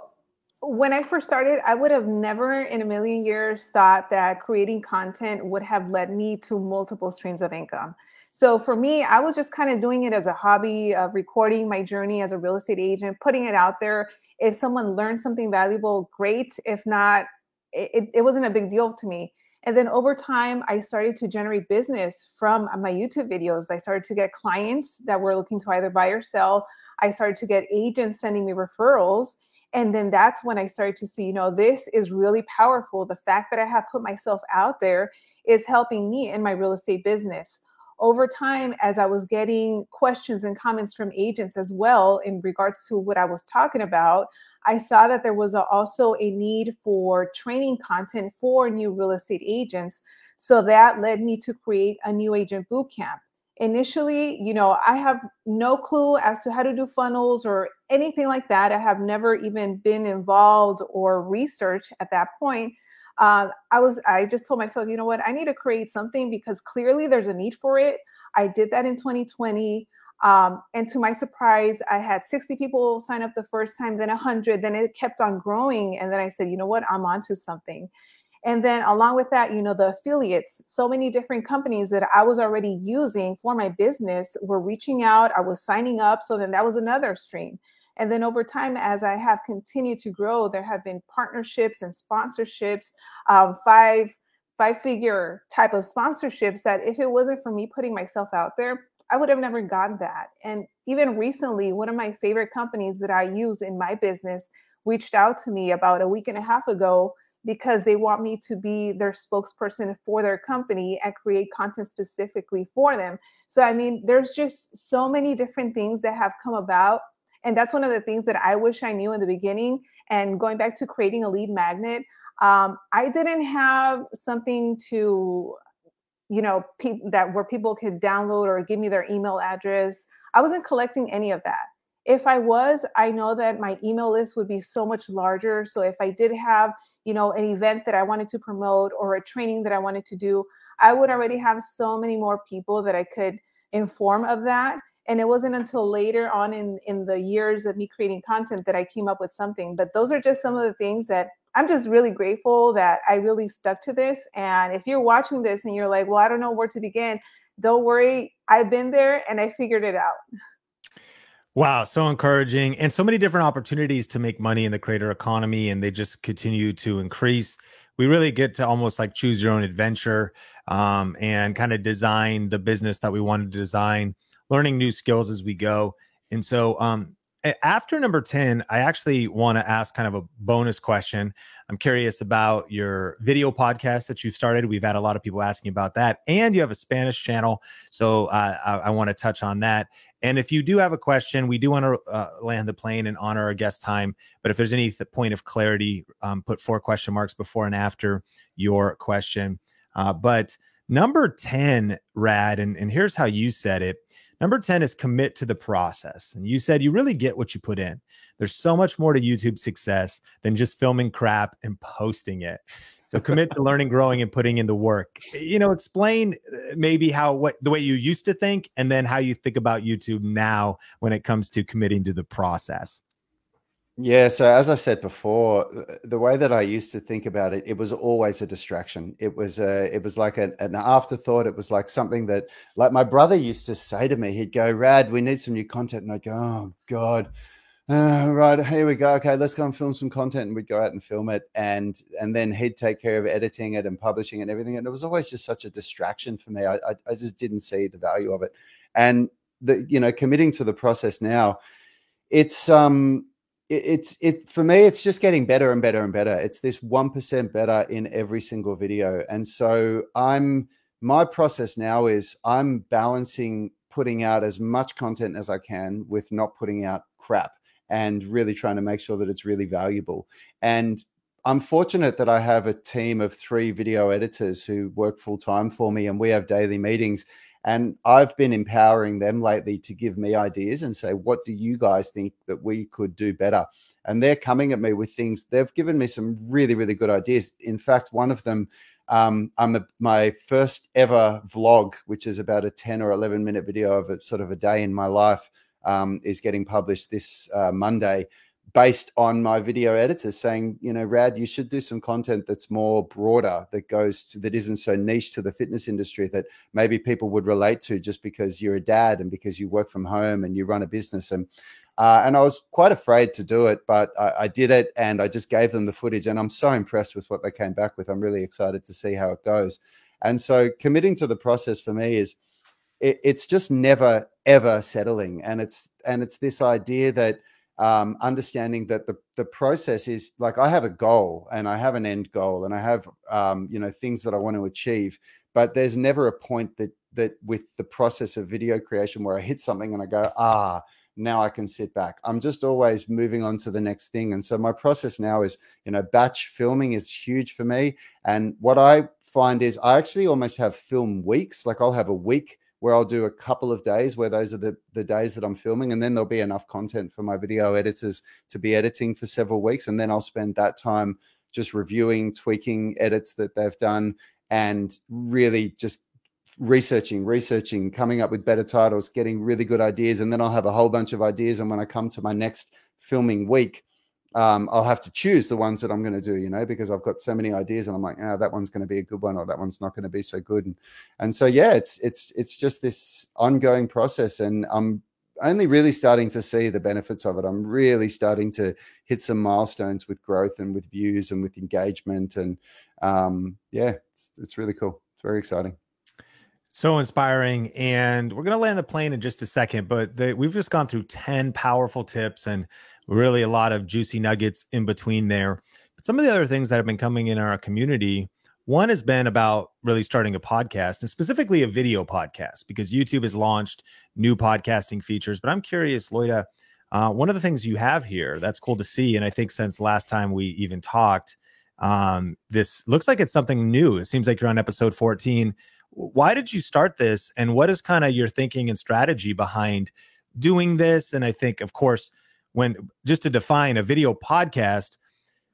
Speaker 3: when I first started, I would have never in a million years thought that creating content would have led me to multiple streams of income. So for me, I was just kind of doing it as a hobby, of recording my journey as a real estate agent, putting it out there. If someone learned something valuable, great. If not, it, it wasn't a big deal to me. And then over time, I started to generate business from my YouTube videos. I started to get clients that were looking to either buy or sell. I started to get agents sending me referrals. And then that's when I started to see, you know, this is really powerful. The fact that I have put myself out there is helping me in my real estate business. Over time, as I was getting questions and comments from agents as well in regards to what I was talking about, I saw that there was a, also a need for training content for new real estate agents. So that led me to create a new agent bootcamp initially, you know, I have no clue as to how to do funnels or anything like that. I have never even been involved or researched at that point. Uh, I was, I just told myself, you know what, I need to create something because clearly there's a need for it. I did that in 2020. Um, and to my surprise, I had 60 people sign up the first time, then 100, then it kept on growing. And then I said, you know what, I'm onto something. And then along with that, you know, the affiliates, so many different companies that I was already using for my business were reaching out. I was signing up. So then that was another stream. And then over time, as I have continued to grow, there have been partnerships and sponsorships, um, five five figure type of sponsorships that if it wasn't for me putting myself out there, I would have never gotten that. And even recently, one of my favorite companies that I use in my business reached out to me about a week and a half ago because they want me to be their spokesperson for their company and create content specifically for them. So, I mean, there's just so many different things that have come about. And that's one of the things that I wish I knew in the beginning. And going back to creating a lead magnet, um, I didn't have something to, you know, pe- that where people could download or give me their email address. I wasn't collecting any of that if I was, I know that my email list would be so much larger. So if I did have, you know, an event that I wanted to promote or a training that I wanted to do, I would already have so many more people that I could inform of that. And it wasn't until later on in, in the years of me creating content that I came up with something. But those are just some of the things that I'm just really grateful that I really stuck to this. And if you're watching this and you're like, well, I don't know where to begin, don't worry. I've been there and I figured it out.
Speaker 1: Wow, so encouraging and so many different opportunities to make money in the creator economy, and they just continue to increase. We really get to almost like choose your own adventure um, and kind of design the business that we want to design, learning new skills as we go. And so, um, after number 10, I actually want to ask kind of a bonus question. I'm curious about your video podcast that you've started. We've had a lot of people asking about that, and you have a Spanish channel. So uh, I, I want to touch on that. And if you do have a question, we do want to uh, land the plane and honor our guest time. But if there's any th- point of clarity, um, put four question marks before and after your question. Uh, but number 10, Rad, and, and here's how you said it. Number 10 is commit to the process. And you said you really get what you put in. There's so much more to YouTube success than just filming crap and posting it. So commit to learning, growing, and putting in the work. You know, explain uh, maybe how what the way you used to think, and then how you think about YouTube now when it comes to committing to the process.
Speaker 4: Yeah, so as I said before, the way that I used to think about it, it was always a distraction. It was a, it was like a, an afterthought. It was like something that, like my brother used to say to me, he'd go, "Rad, we need some new content," and I'd go, "Oh God." uh, right here we go. Okay let's go and film some content. And we'd go out and film it. And and then he'd take care of editing it and publishing and everything. And it was always just such a distraction for me. I i, I just didn't see the value of it. And the you know committing to the process now it's um it, it's it for me. It's just getting better and better and better. It's this one percent better in every single video, and so I'm my process now is I'm balancing putting out as much content as I can with not putting out crap and really trying to make sure that it's really valuable. And I'm fortunate that I have a team of three video editors who work full time for me, and we have daily meetings. And I've been empowering them lately to give me ideas and say, what do you guys think that we could do better? And they're coming at me with things. They've given me some really, really good ideas. In fact, one of them, um, I'm a, my first ever vlog, which is about a 10 or 11 minute video of a sort of a day in my life, um, is getting published this uh, Monday based on my video editor saying, you know, Rad, you should do some content that's more broader, that goes to, that isn't so niche to the fitness industry that maybe people would relate to just because you're a dad and because you work from home and you run a business. And uh, and I was quite afraid to do it, but I, I, did it and I just gave them the footage. And I'm so impressed with what they came back with. I'm really excited to see how it goes. And so committing to the process for me is it, it's just never ever settling. And it's and it's this idea that um, understanding that the the process is like I have a goal and I have an end goal and I have um, you know things that I want to achieve, but there's never a point that that with the process of video creation where I hit something and I go ah now I can sit back. I'm just always moving on to the next thing, and so my process now is you know batch filming is huge for me, and what I find is I actually almost have film weeks. Like I'll have a week where I'll do a couple of days where those are the, the days that I'm filming. And then there'll be enough content for my video editors to be editing for several weeks. And then I'll spend that time just reviewing, tweaking edits that they've done and really just researching, researching, coming up with better titles, getting really good ideas. And then I'll have a whole bunch of ideas. And when I come to my next filming week, um, I'll have to choose the ones that I'm going to do, you know, because I've got so many ideas, and I'm like, ah, oh, that one's going to be a good one, or that one's not going to be so good, and and so yeah, it's it's it's just this ongoing process, and I'm only really starting to see the benefits of it. I'm really starting to hit some milestones with growth and with views and with engagement, and um, yeah, it's it's really cool. It's very exciting.
Speaker 1: So inspiring. And we're going to land the plane in just a second, but the, we've just gone through 10 powerful tips and really a lot of juicy nuggets in between there. But some of the other things that have been coming in our community, one has been about really starting a podcast and specifically a video podcast because YouTube has launched new podcasting features. But I'm curious, Loida, uh, one of the things you have here that's cool to see, and I think since last time we even talked, um, this looks like it's something new. It seems like you're on episode 14 why did you start this and what is kind of your thinking and strategy behind doing this and i think of course when just to define a video podcast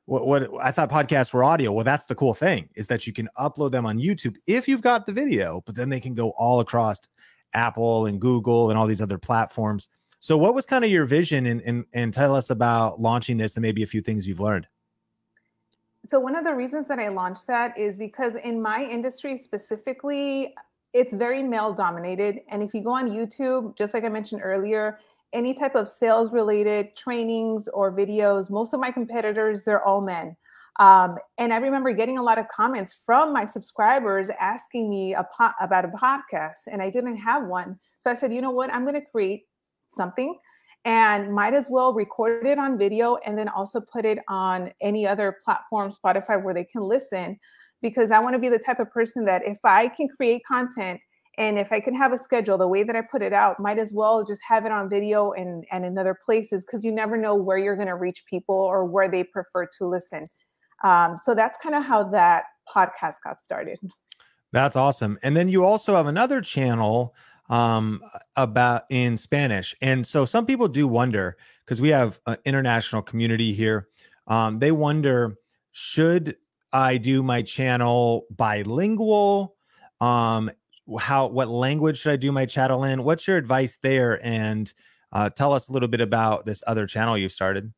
Speaker 1: what, what i thought podcasts were audio. Well that's the cool thing is that you can upload them on youtube if you've got the video but then they can go all across apple and google and all these other platforms. So what was kind of your vision and, and and tell us about launching this and maybe a few things you've learned?
Speaker 3: So one of the reasons that I launched that is because in my industry specifically, it's very male dominated. And if you go on YouTube, just like I mentioned earlier, any type of sales related trainings or videos, most of my competitors, they're all men. Um, and I remember getting a lot of comments from my subscribers asking me a po- about a podcast, and I didn't have one. So I said, you know what? I'm going to create something and might as well record it on video and then also put it on any other platform, Spotify, where they can listen. Because I want to be the type of person that if I can create content and if I can have a schedule, the way that I put it out, might as well just have it on video and, and in other places because you never know where you're going to reach people or where they prefer to listen. Um, so that's kind of how that podcast got started.
Speaker 1: That's awesome. And then you also have another channel um, about in Spanish. And so some people do wonder because we have an international community here. Um, they wonder should I do my channel bilingual? Um, how what language should I do my channel in? What's your advice there? And uh, tell us a little bit about this other channel you've started.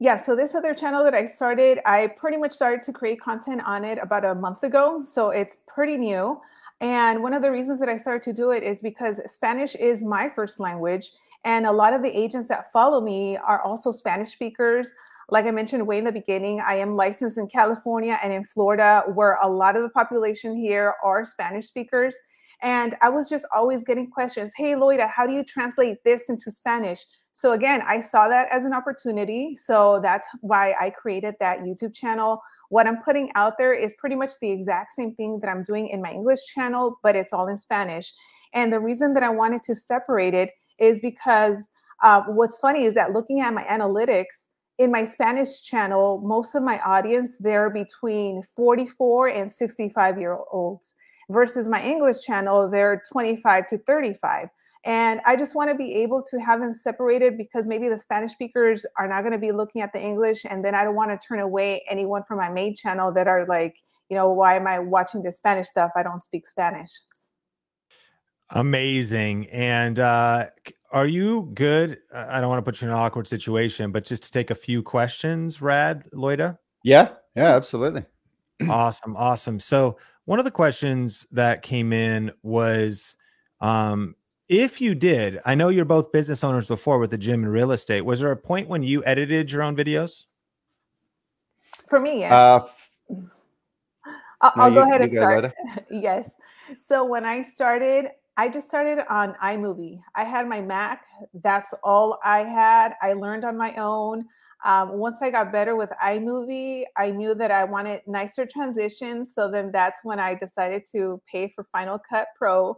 Speaker 3: Yeah, so this other channel that I started, I pretty much started to create content on it about a month ago. So it's pretty new. And one of the reasons that I started to do it is because Spanish is my first language. And a lot of the agents that follow me are also Spanish speakers. Like I mentioned way in the beginning, I am licensed in California and in Florida, where a lot of the population here are Spanish speakers. And I was just always getting questions Hey, Loida, how do you translate this into Spanish? So again, I saw that as an opportunity. So that's why I created that YouTube channel. What I'm putting out there is pretty much the exact same thing that I'm doing in my English channel, but it's all in Spanish. And the reason that I wanted to separate it is because uh, what's funny is that looking at my analytics in my Spanish channel, most of my audience, they're between 44 and 65 year olds versus my English channel, they're 25 to 35. And I just want to be able to have them separated because maybe the Spanish speakers are not going to be looking at the English. And then I don't want to turn away anyone from my main channel that are like, you know, why am I watching the Spanish stuff? I don't speak Spanish.
Speaker 1: Amazing. And uh, are you good? I don't want to put you in an awkward situation, but just to take a few questions, Rad, Loida?
Speaker 4: Yeah, yeah, absolutely. *clears throat*
Speaker 1: awesome. Awesome. So, one of the questions that came in was um, if you did, I know you're both business owners before with the gym and real estate. Was there a point when you edited your own videos?
Speaker 3: For me, yes. Uh, I'll, no, I'll you, go ahead and start. *laughs* yes. So when I started, I just started on iMovie. I had my Mac. That's all I had. I learned on my own. Um, once I got better with iMovie, I knew that I wanted nicer transitions. So then that's when I decided to pay for Final Cut Pro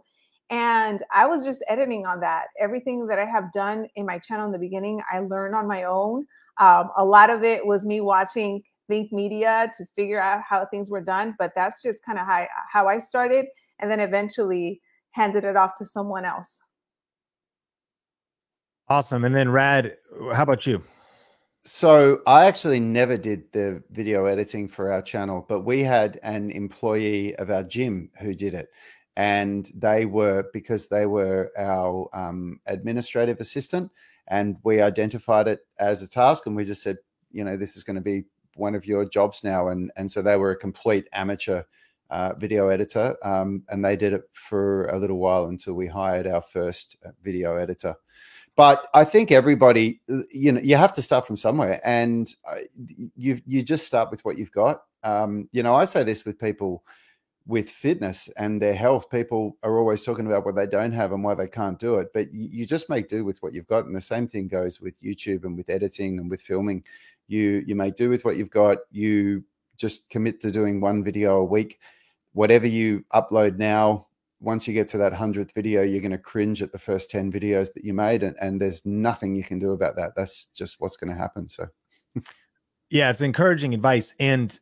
Speaker 3: and I was just editing on that. Everything that I have done in my channel in the beginning, I learned on my own. Um, a lot of it was me watching Think Media to figure out how things were done, but that's just kind of how, how I started. And then eventually handed it off to someone else.
Speaker 1: Awesome. And then Rad, how about you?
Speaker 4: So I actually never did the video editing for our channel, but we had an employee of our gym who did it and they were because they were our um, administrative assistant and we identified it as a task and we just said you know this is going to be one of your jobs now and and so they were a complete amateur uh, video editor um, and they did it for a little while until we hired our first uh, video editor but i think everybody uh, you know you have to start from somewhere and uh, you you just start with what you've got um, you know i say this with people with fitness and their health, people are always talking about what they don't have and why they can't do it. But you, you, just make do with what you've got. And the same thing goes with YouTube and with editing and with filming. You you make do with what you've got. You just commit to doing one video a week. Whatever you upload now, once you get to that hundredth video, you're going to cringe at the first 10 videos that you made. And, and there's nothing you can do about that. That's just what's going to happen. So
Speaker 1: yeah, it's encouraging advice. And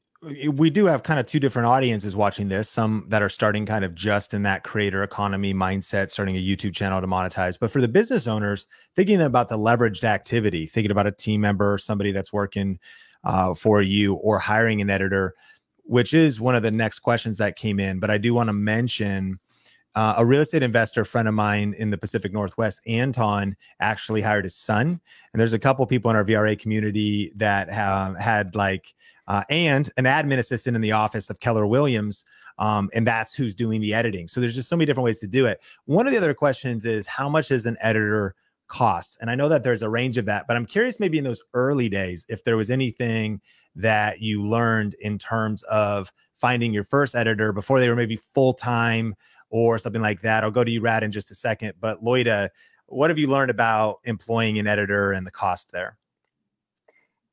Speaker 1: we do have kind of two different audiences watching this some that are starting kind of just in that creator economy mindset starting a youtube channel to monetize but for the business owners thinking about the leveraged activity thinking about a team member somebody that's working uh, for you or hiring an editor which is one of the next questions that came in but i do want to mention uh, a real estate investor friend of mine in the Pacific Northwest, Anton, actually hired his son. And there's a couple people in our VRA community that have had like uh, and an admin assistant in the office of Keller Williams. Um, and that's who's doing the editing. So there's just so many different ways to do it. One of the other questions is how much does an editor cost? And I know that there's a range of that, but I'm curious maybe in those early days if there was anything that you learned in terms of finding your first editor before they were maybe full time or something like that. I'll go to you, Rad, in just a second. But Loida, what have you learned about employing an editor and the cost there?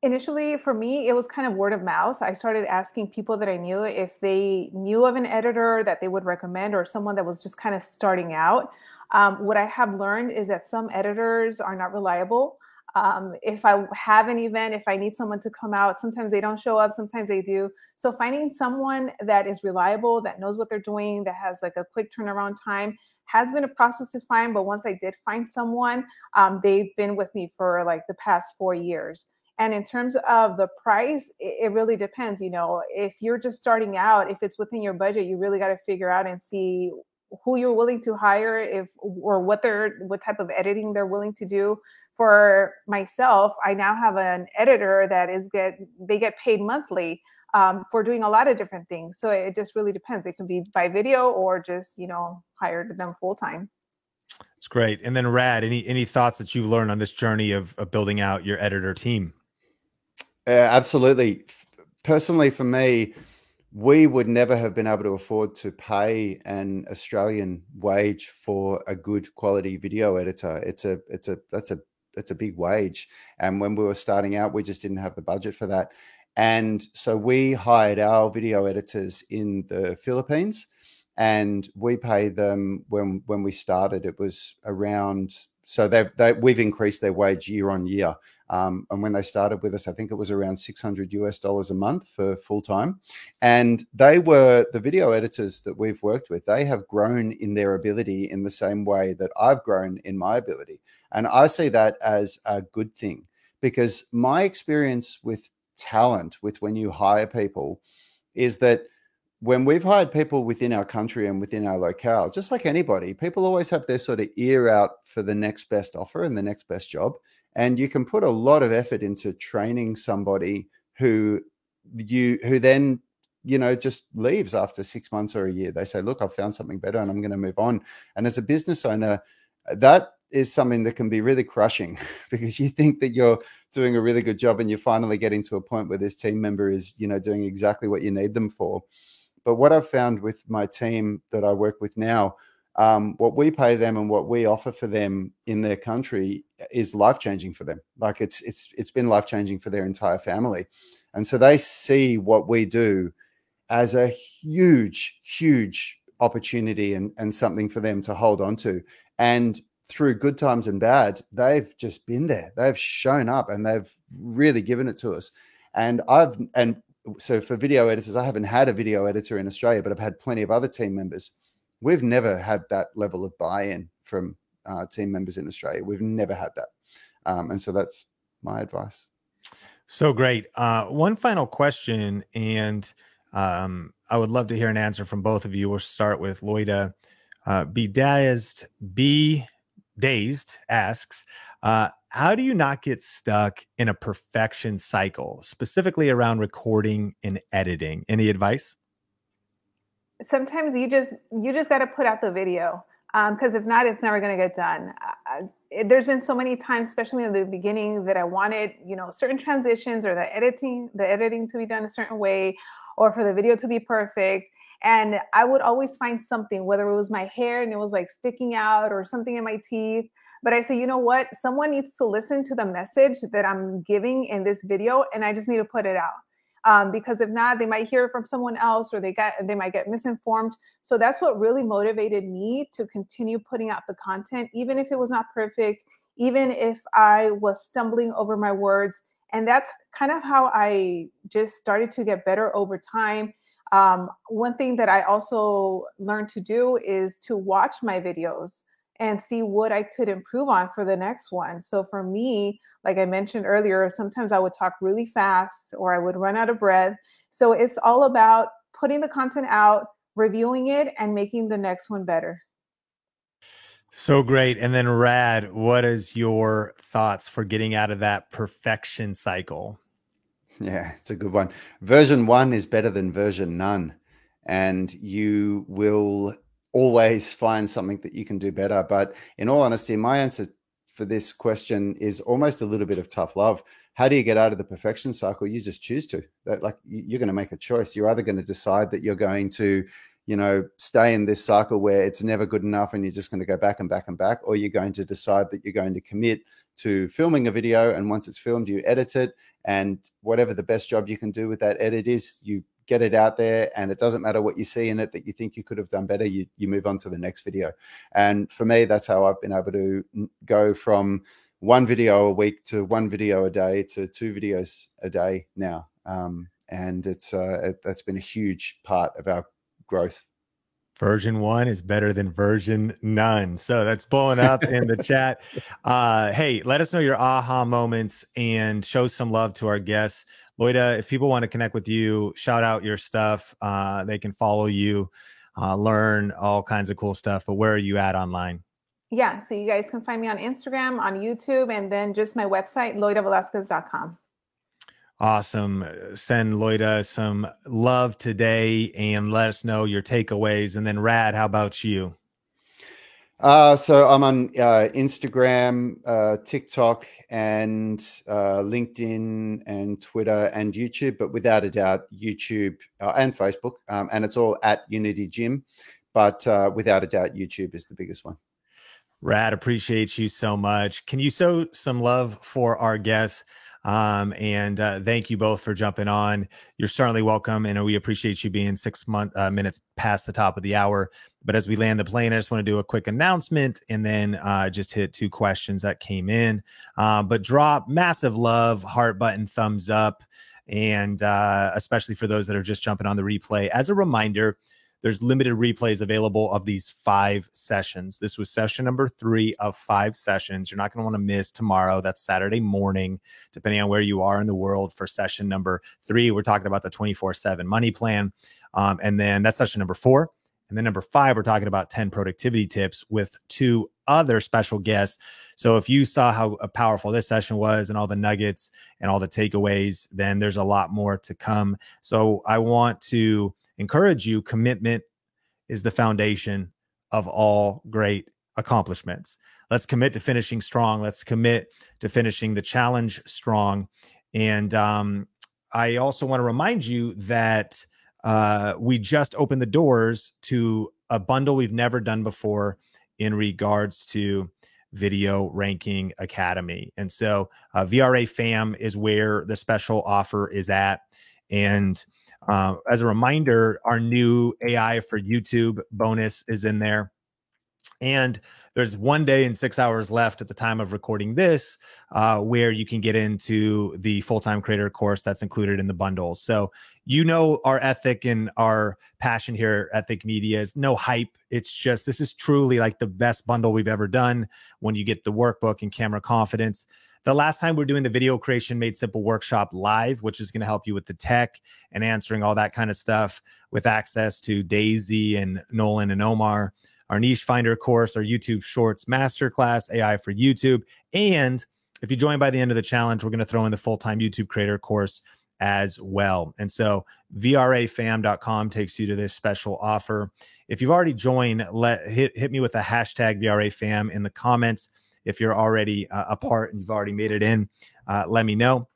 Speaker 3: initially for me it was kind of word of mouth i started asking people that i knew if they knew of an editor that they would recommend or someone that was just kind of starting out um, what i have learned is that some editors are not reliable um, if i have an event if i need someone to come out sometimes they don't show up sometimes they do so finding someone that is reliable that knows what they're doing that has like a quick turnaround time has been a process to find but once i did find someone um, they've been with me for like the past four years and in terms of the price, it, really depends. You know, if you're just starting out, if it's within your budget, you really got to figure out and see who you're willing to hire if or what they're what type of editing they're willing to do for myself i now have an editor that is get they get paid monthly um, for doing a lot of different things. So it just really depends. It can be by video or just you know hired them full time.
Speaker 1: It's great. And then rad any any thoughts that you've learned on this journey of, of building out your editor team?
Speaker 4: Uh, absolutely. Personally, for me, we would never have been able to afford to pay an Australian wage for a good quality video editor. It's a, it's a, that's a it's a big wage. And when we were starting out, we just didn't have the budget for that. And so we hired our video editors in the Philippines and we pay them when when we started it was around so they they we've increased their wage year on year. Um, and when they started with us i think it was around 600 us dollars a month for full time and they were the video editors that we've worked with they have grown in their ability in the same way that i've grown in my ability. And i see that as a good thing because my experience with talent with when you hire people is that when we've hired people within our country and within our locale, just like anybody, people always have their sort of ear out for the next best offer and the next best job. And you can put a lot of effort into training somebody who you who then you know just leaves after six months or a year. They say look i've found something better and i'm going to move on. And as a business owner that is something that can be really crushing *laughs* because you think that you're doing a really good job and you're finally getting to a point where this team member is you know doing exactly what you need them for but what I've found with my team that I work with now, um, what we pay them and what we offer for them in their country is life changing for them. Like it's it's it's been life changing for their entire family, and so they see what we do as a huge, huge opportunity and and something for them to hold on to. And through good times and bad, they've just been there. They've shown up and they've really given it to us. And I've and so for video editors, I haven't had a video editor in Australia, but I've had plenty of other team members. We've never had that level of buy-in from uh, team members in Australia. We've never had that, um, and so that's my advice.
Speaker 1: So great. Uh, one final question, and um, I would love to hear an answer from both of you. We'll start with Loida. Uh, be dazed, be dazed asks, uh, how do you not get stuck in a perfection cycle, specifically around recording and editing? Any advice?
Speaker 3: Sometimes you just you just got to put out the video because um, if not, it's never going to get done. Uh, it, there's been so many times, especially in the beginning, that I wanted you know certain transitions or the editing the editing to be done a certain way, or for the video to be perfect. And I would always find something, whether it was my hair and it was like sticking out or something in my teeth but I say, you know what? Someone needs to listen to the message that I'm giving in this video, and I just need to put it out. Um, because if not, they might hear it from someone else, or they got they might get misinformed. So that's what really motivated me to continue putting out the content, even if it was not perfect, even if I was stumbling over my words. And that's kind of how I just started to get better over time. Um, one thing that I also learned to do is to watch my videos and see what I could improve on for the next one. So for me, like I mentioned earlier, sometimes I would talk really fast or I would run out of breath. So it's all about putting the content out, reviewing it, and making the next one better.
Speaker 1: So great. And then Rad, what is your thoughts for getting out of that perfection cycle?
Speaker 4: Yeah, it's a good one. Version one is better than version none. And you will always find something that you can do better. But in all honesty, my answer for this question is almost a little bit of tough love. How do you get out of the perfection cycle? You just choose to. That like you're going to make a choice. You're either going to decide that you're going to, you know, stay in this cycle where it's never good enough and you're just going to go back and back and back, or you're going to decide that you're going to commit to filming a video and once it's filmed you edit it and whatever the best job you can do with that edit is you get it out there and it doesn't matter what you see in it that you think you could have done better you, you move on to the next video. And for me that's how i've been able to go from one video a week to one video a day to two videos a day now. Um, and it's uh, it, that's been a huge part of our growth.
Speaker 1: Version one is better than version none. So that's blowing up in the *laughs* chat. Uh, hey let us know your aha moments and show some love to our guests Loida, if people want to connect with you, shout out your stuff. Uh, they can follow you, uh, learn all kinds of cool stuff. But where are you at online?
Speaker 3: Yeah, so you guys can find me on Instagram, on YouTube, and then just my website, loidavelasquez.com.
Speaker 1: Awesome. Send Loida some love today and let us know your takeaways. And then, Rad, how about you?
Speaker 4: Uh, so I'm on uh, Instagram, uh, TikTok, and uh, LinkedIn, and Twitter, and YouTube. But without a doubt, YouTube uh, and Facebook, um, and it's all at Unity Gym. But uh, without a doubt, YouTube is the biggest one.
Speaker 1: Rad, appreciate you so much. Can you show some love for our guests? Um, and uh, thank you both for jumping on. You're certainly welcome, and we appreciate you being six month, uh, minutes past the top of the hour. But as we land the plane, I just want to do a quick announcement and then uh, just hit two questions that came in. Uh, but drop massive love, heart button, thumbs up, and uh, especially for those that are just jumping on the replay. As a reminder, there's limited replays available of these five sessions. This was session number three of five sessions. You're not going to want to miss tomorrow. That's Saturday morning, depending on where you are in the world for session number three. We're talking about the 24 7 money plan. Um, and then that's session number four. And then number five, we're talking about 10 productivity tips with two other special guests. So if you saw how powerful this session was and all the nuggets and all the takeaways, then there's a lot more to come. So I want to encourage you commitment is the foundation of all great accomplishments. Let's commit to finishing strong. Let's commit to finishing the challenge strong. And um, I also want to remind you that uh, we just opened the doors to a bundle we've never done before in regards to Video Ranking Academy. And so uh, VRA FAM is where the special offer is at. And uh, as a reminder, our new AI for YouTube bonus is in there. And there's one day and six hours left at the time of recording this, uh, where you can get into the full time creator course that's included in the bundle. So, you know, our ethic and our passion here at Think Media is no hype. It's just this is truly like the best bundle we've ever done when you get the workbook and camera confidence. The last time we're doing the video creation made simple workshop live, which is going to help you with the tech and answering all that kind of stuff with access to Daisy and Nolan and Omar, our niche finder course, our YouTube shorts masterclass, AI for YouTube. And if you join by the end of the challenge, we're going to throw in the full time YouTube creator course as well. And so vrafam.com takes you to this special offer. If you've already joined, let hit hit me with a hashtag vrafam in the comments. If you're already uh, a part and you've already made it in, uh, let me know.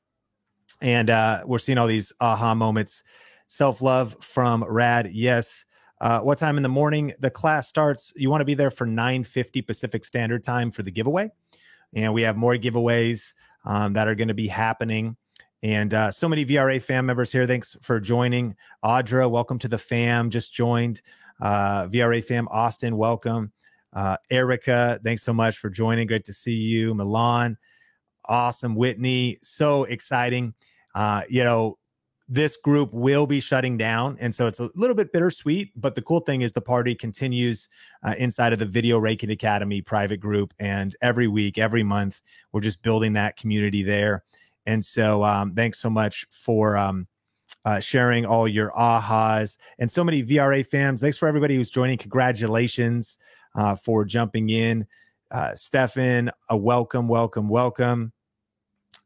Speaker 1: And uh, we're seeing all these aha moments. Self love from Rad. Yes. Uh, what time in the morning the class starts? You want to be there for 9:50 Pacific Standard Time for the giveaway, and we have more giveaways um, that are going to be happening. And uh, so many VRA fam members here. Thanks for joining. Audra, welcome to the fam. Just joined. Uh, VRA fam, Austin, welcome. Uh, Erica, thanks so much for joining. Great to see you. Milan, awesome. Whitney, so exciting. Uh, you know, this group will be shutting down. And so it's a little bit bittersweet. But the cool thing is the party continues uh, inside of the Video Ranking Academy private group. And every week, every month, we're just building that community there. And so um, thanks so much for um, uh, sharing all your ahas and so many VRA fans. Thanks for everybody who's joining. Congratulations uh, for jumping in. Uh, Stefan, a welcome, welcome, welcome.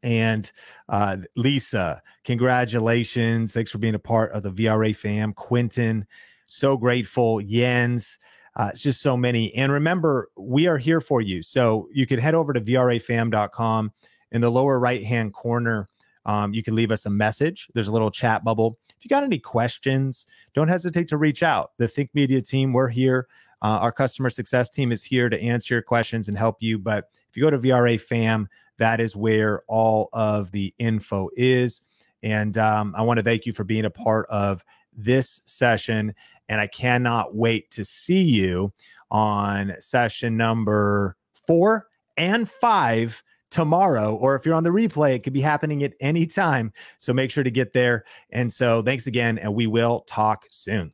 Speaker 1: And uh, Lisa, congratulations. Thanks for being a part of the VRA fam. Quentin, so grateful. Jens, uh, it's just so many. And remember, we are here for you. So you can head over to vrafam.com. In the lower right hand corner, um, you can leave us a message. There's a little chat bubble. If you got any questions, don't hesitate to reach out. The Think Media team, we're here. Uh, our customer success team is here to answer your questions and help you. But if you go to VRA FAM, that is where all of the info is. And um, I want to thank you for being a part of this session. And I cannot wait to see you on session number four and five tomorrow. Or if you're on the replay, it could be happening at any time. So make sure to get there. And so thanks again, and we will talk soon.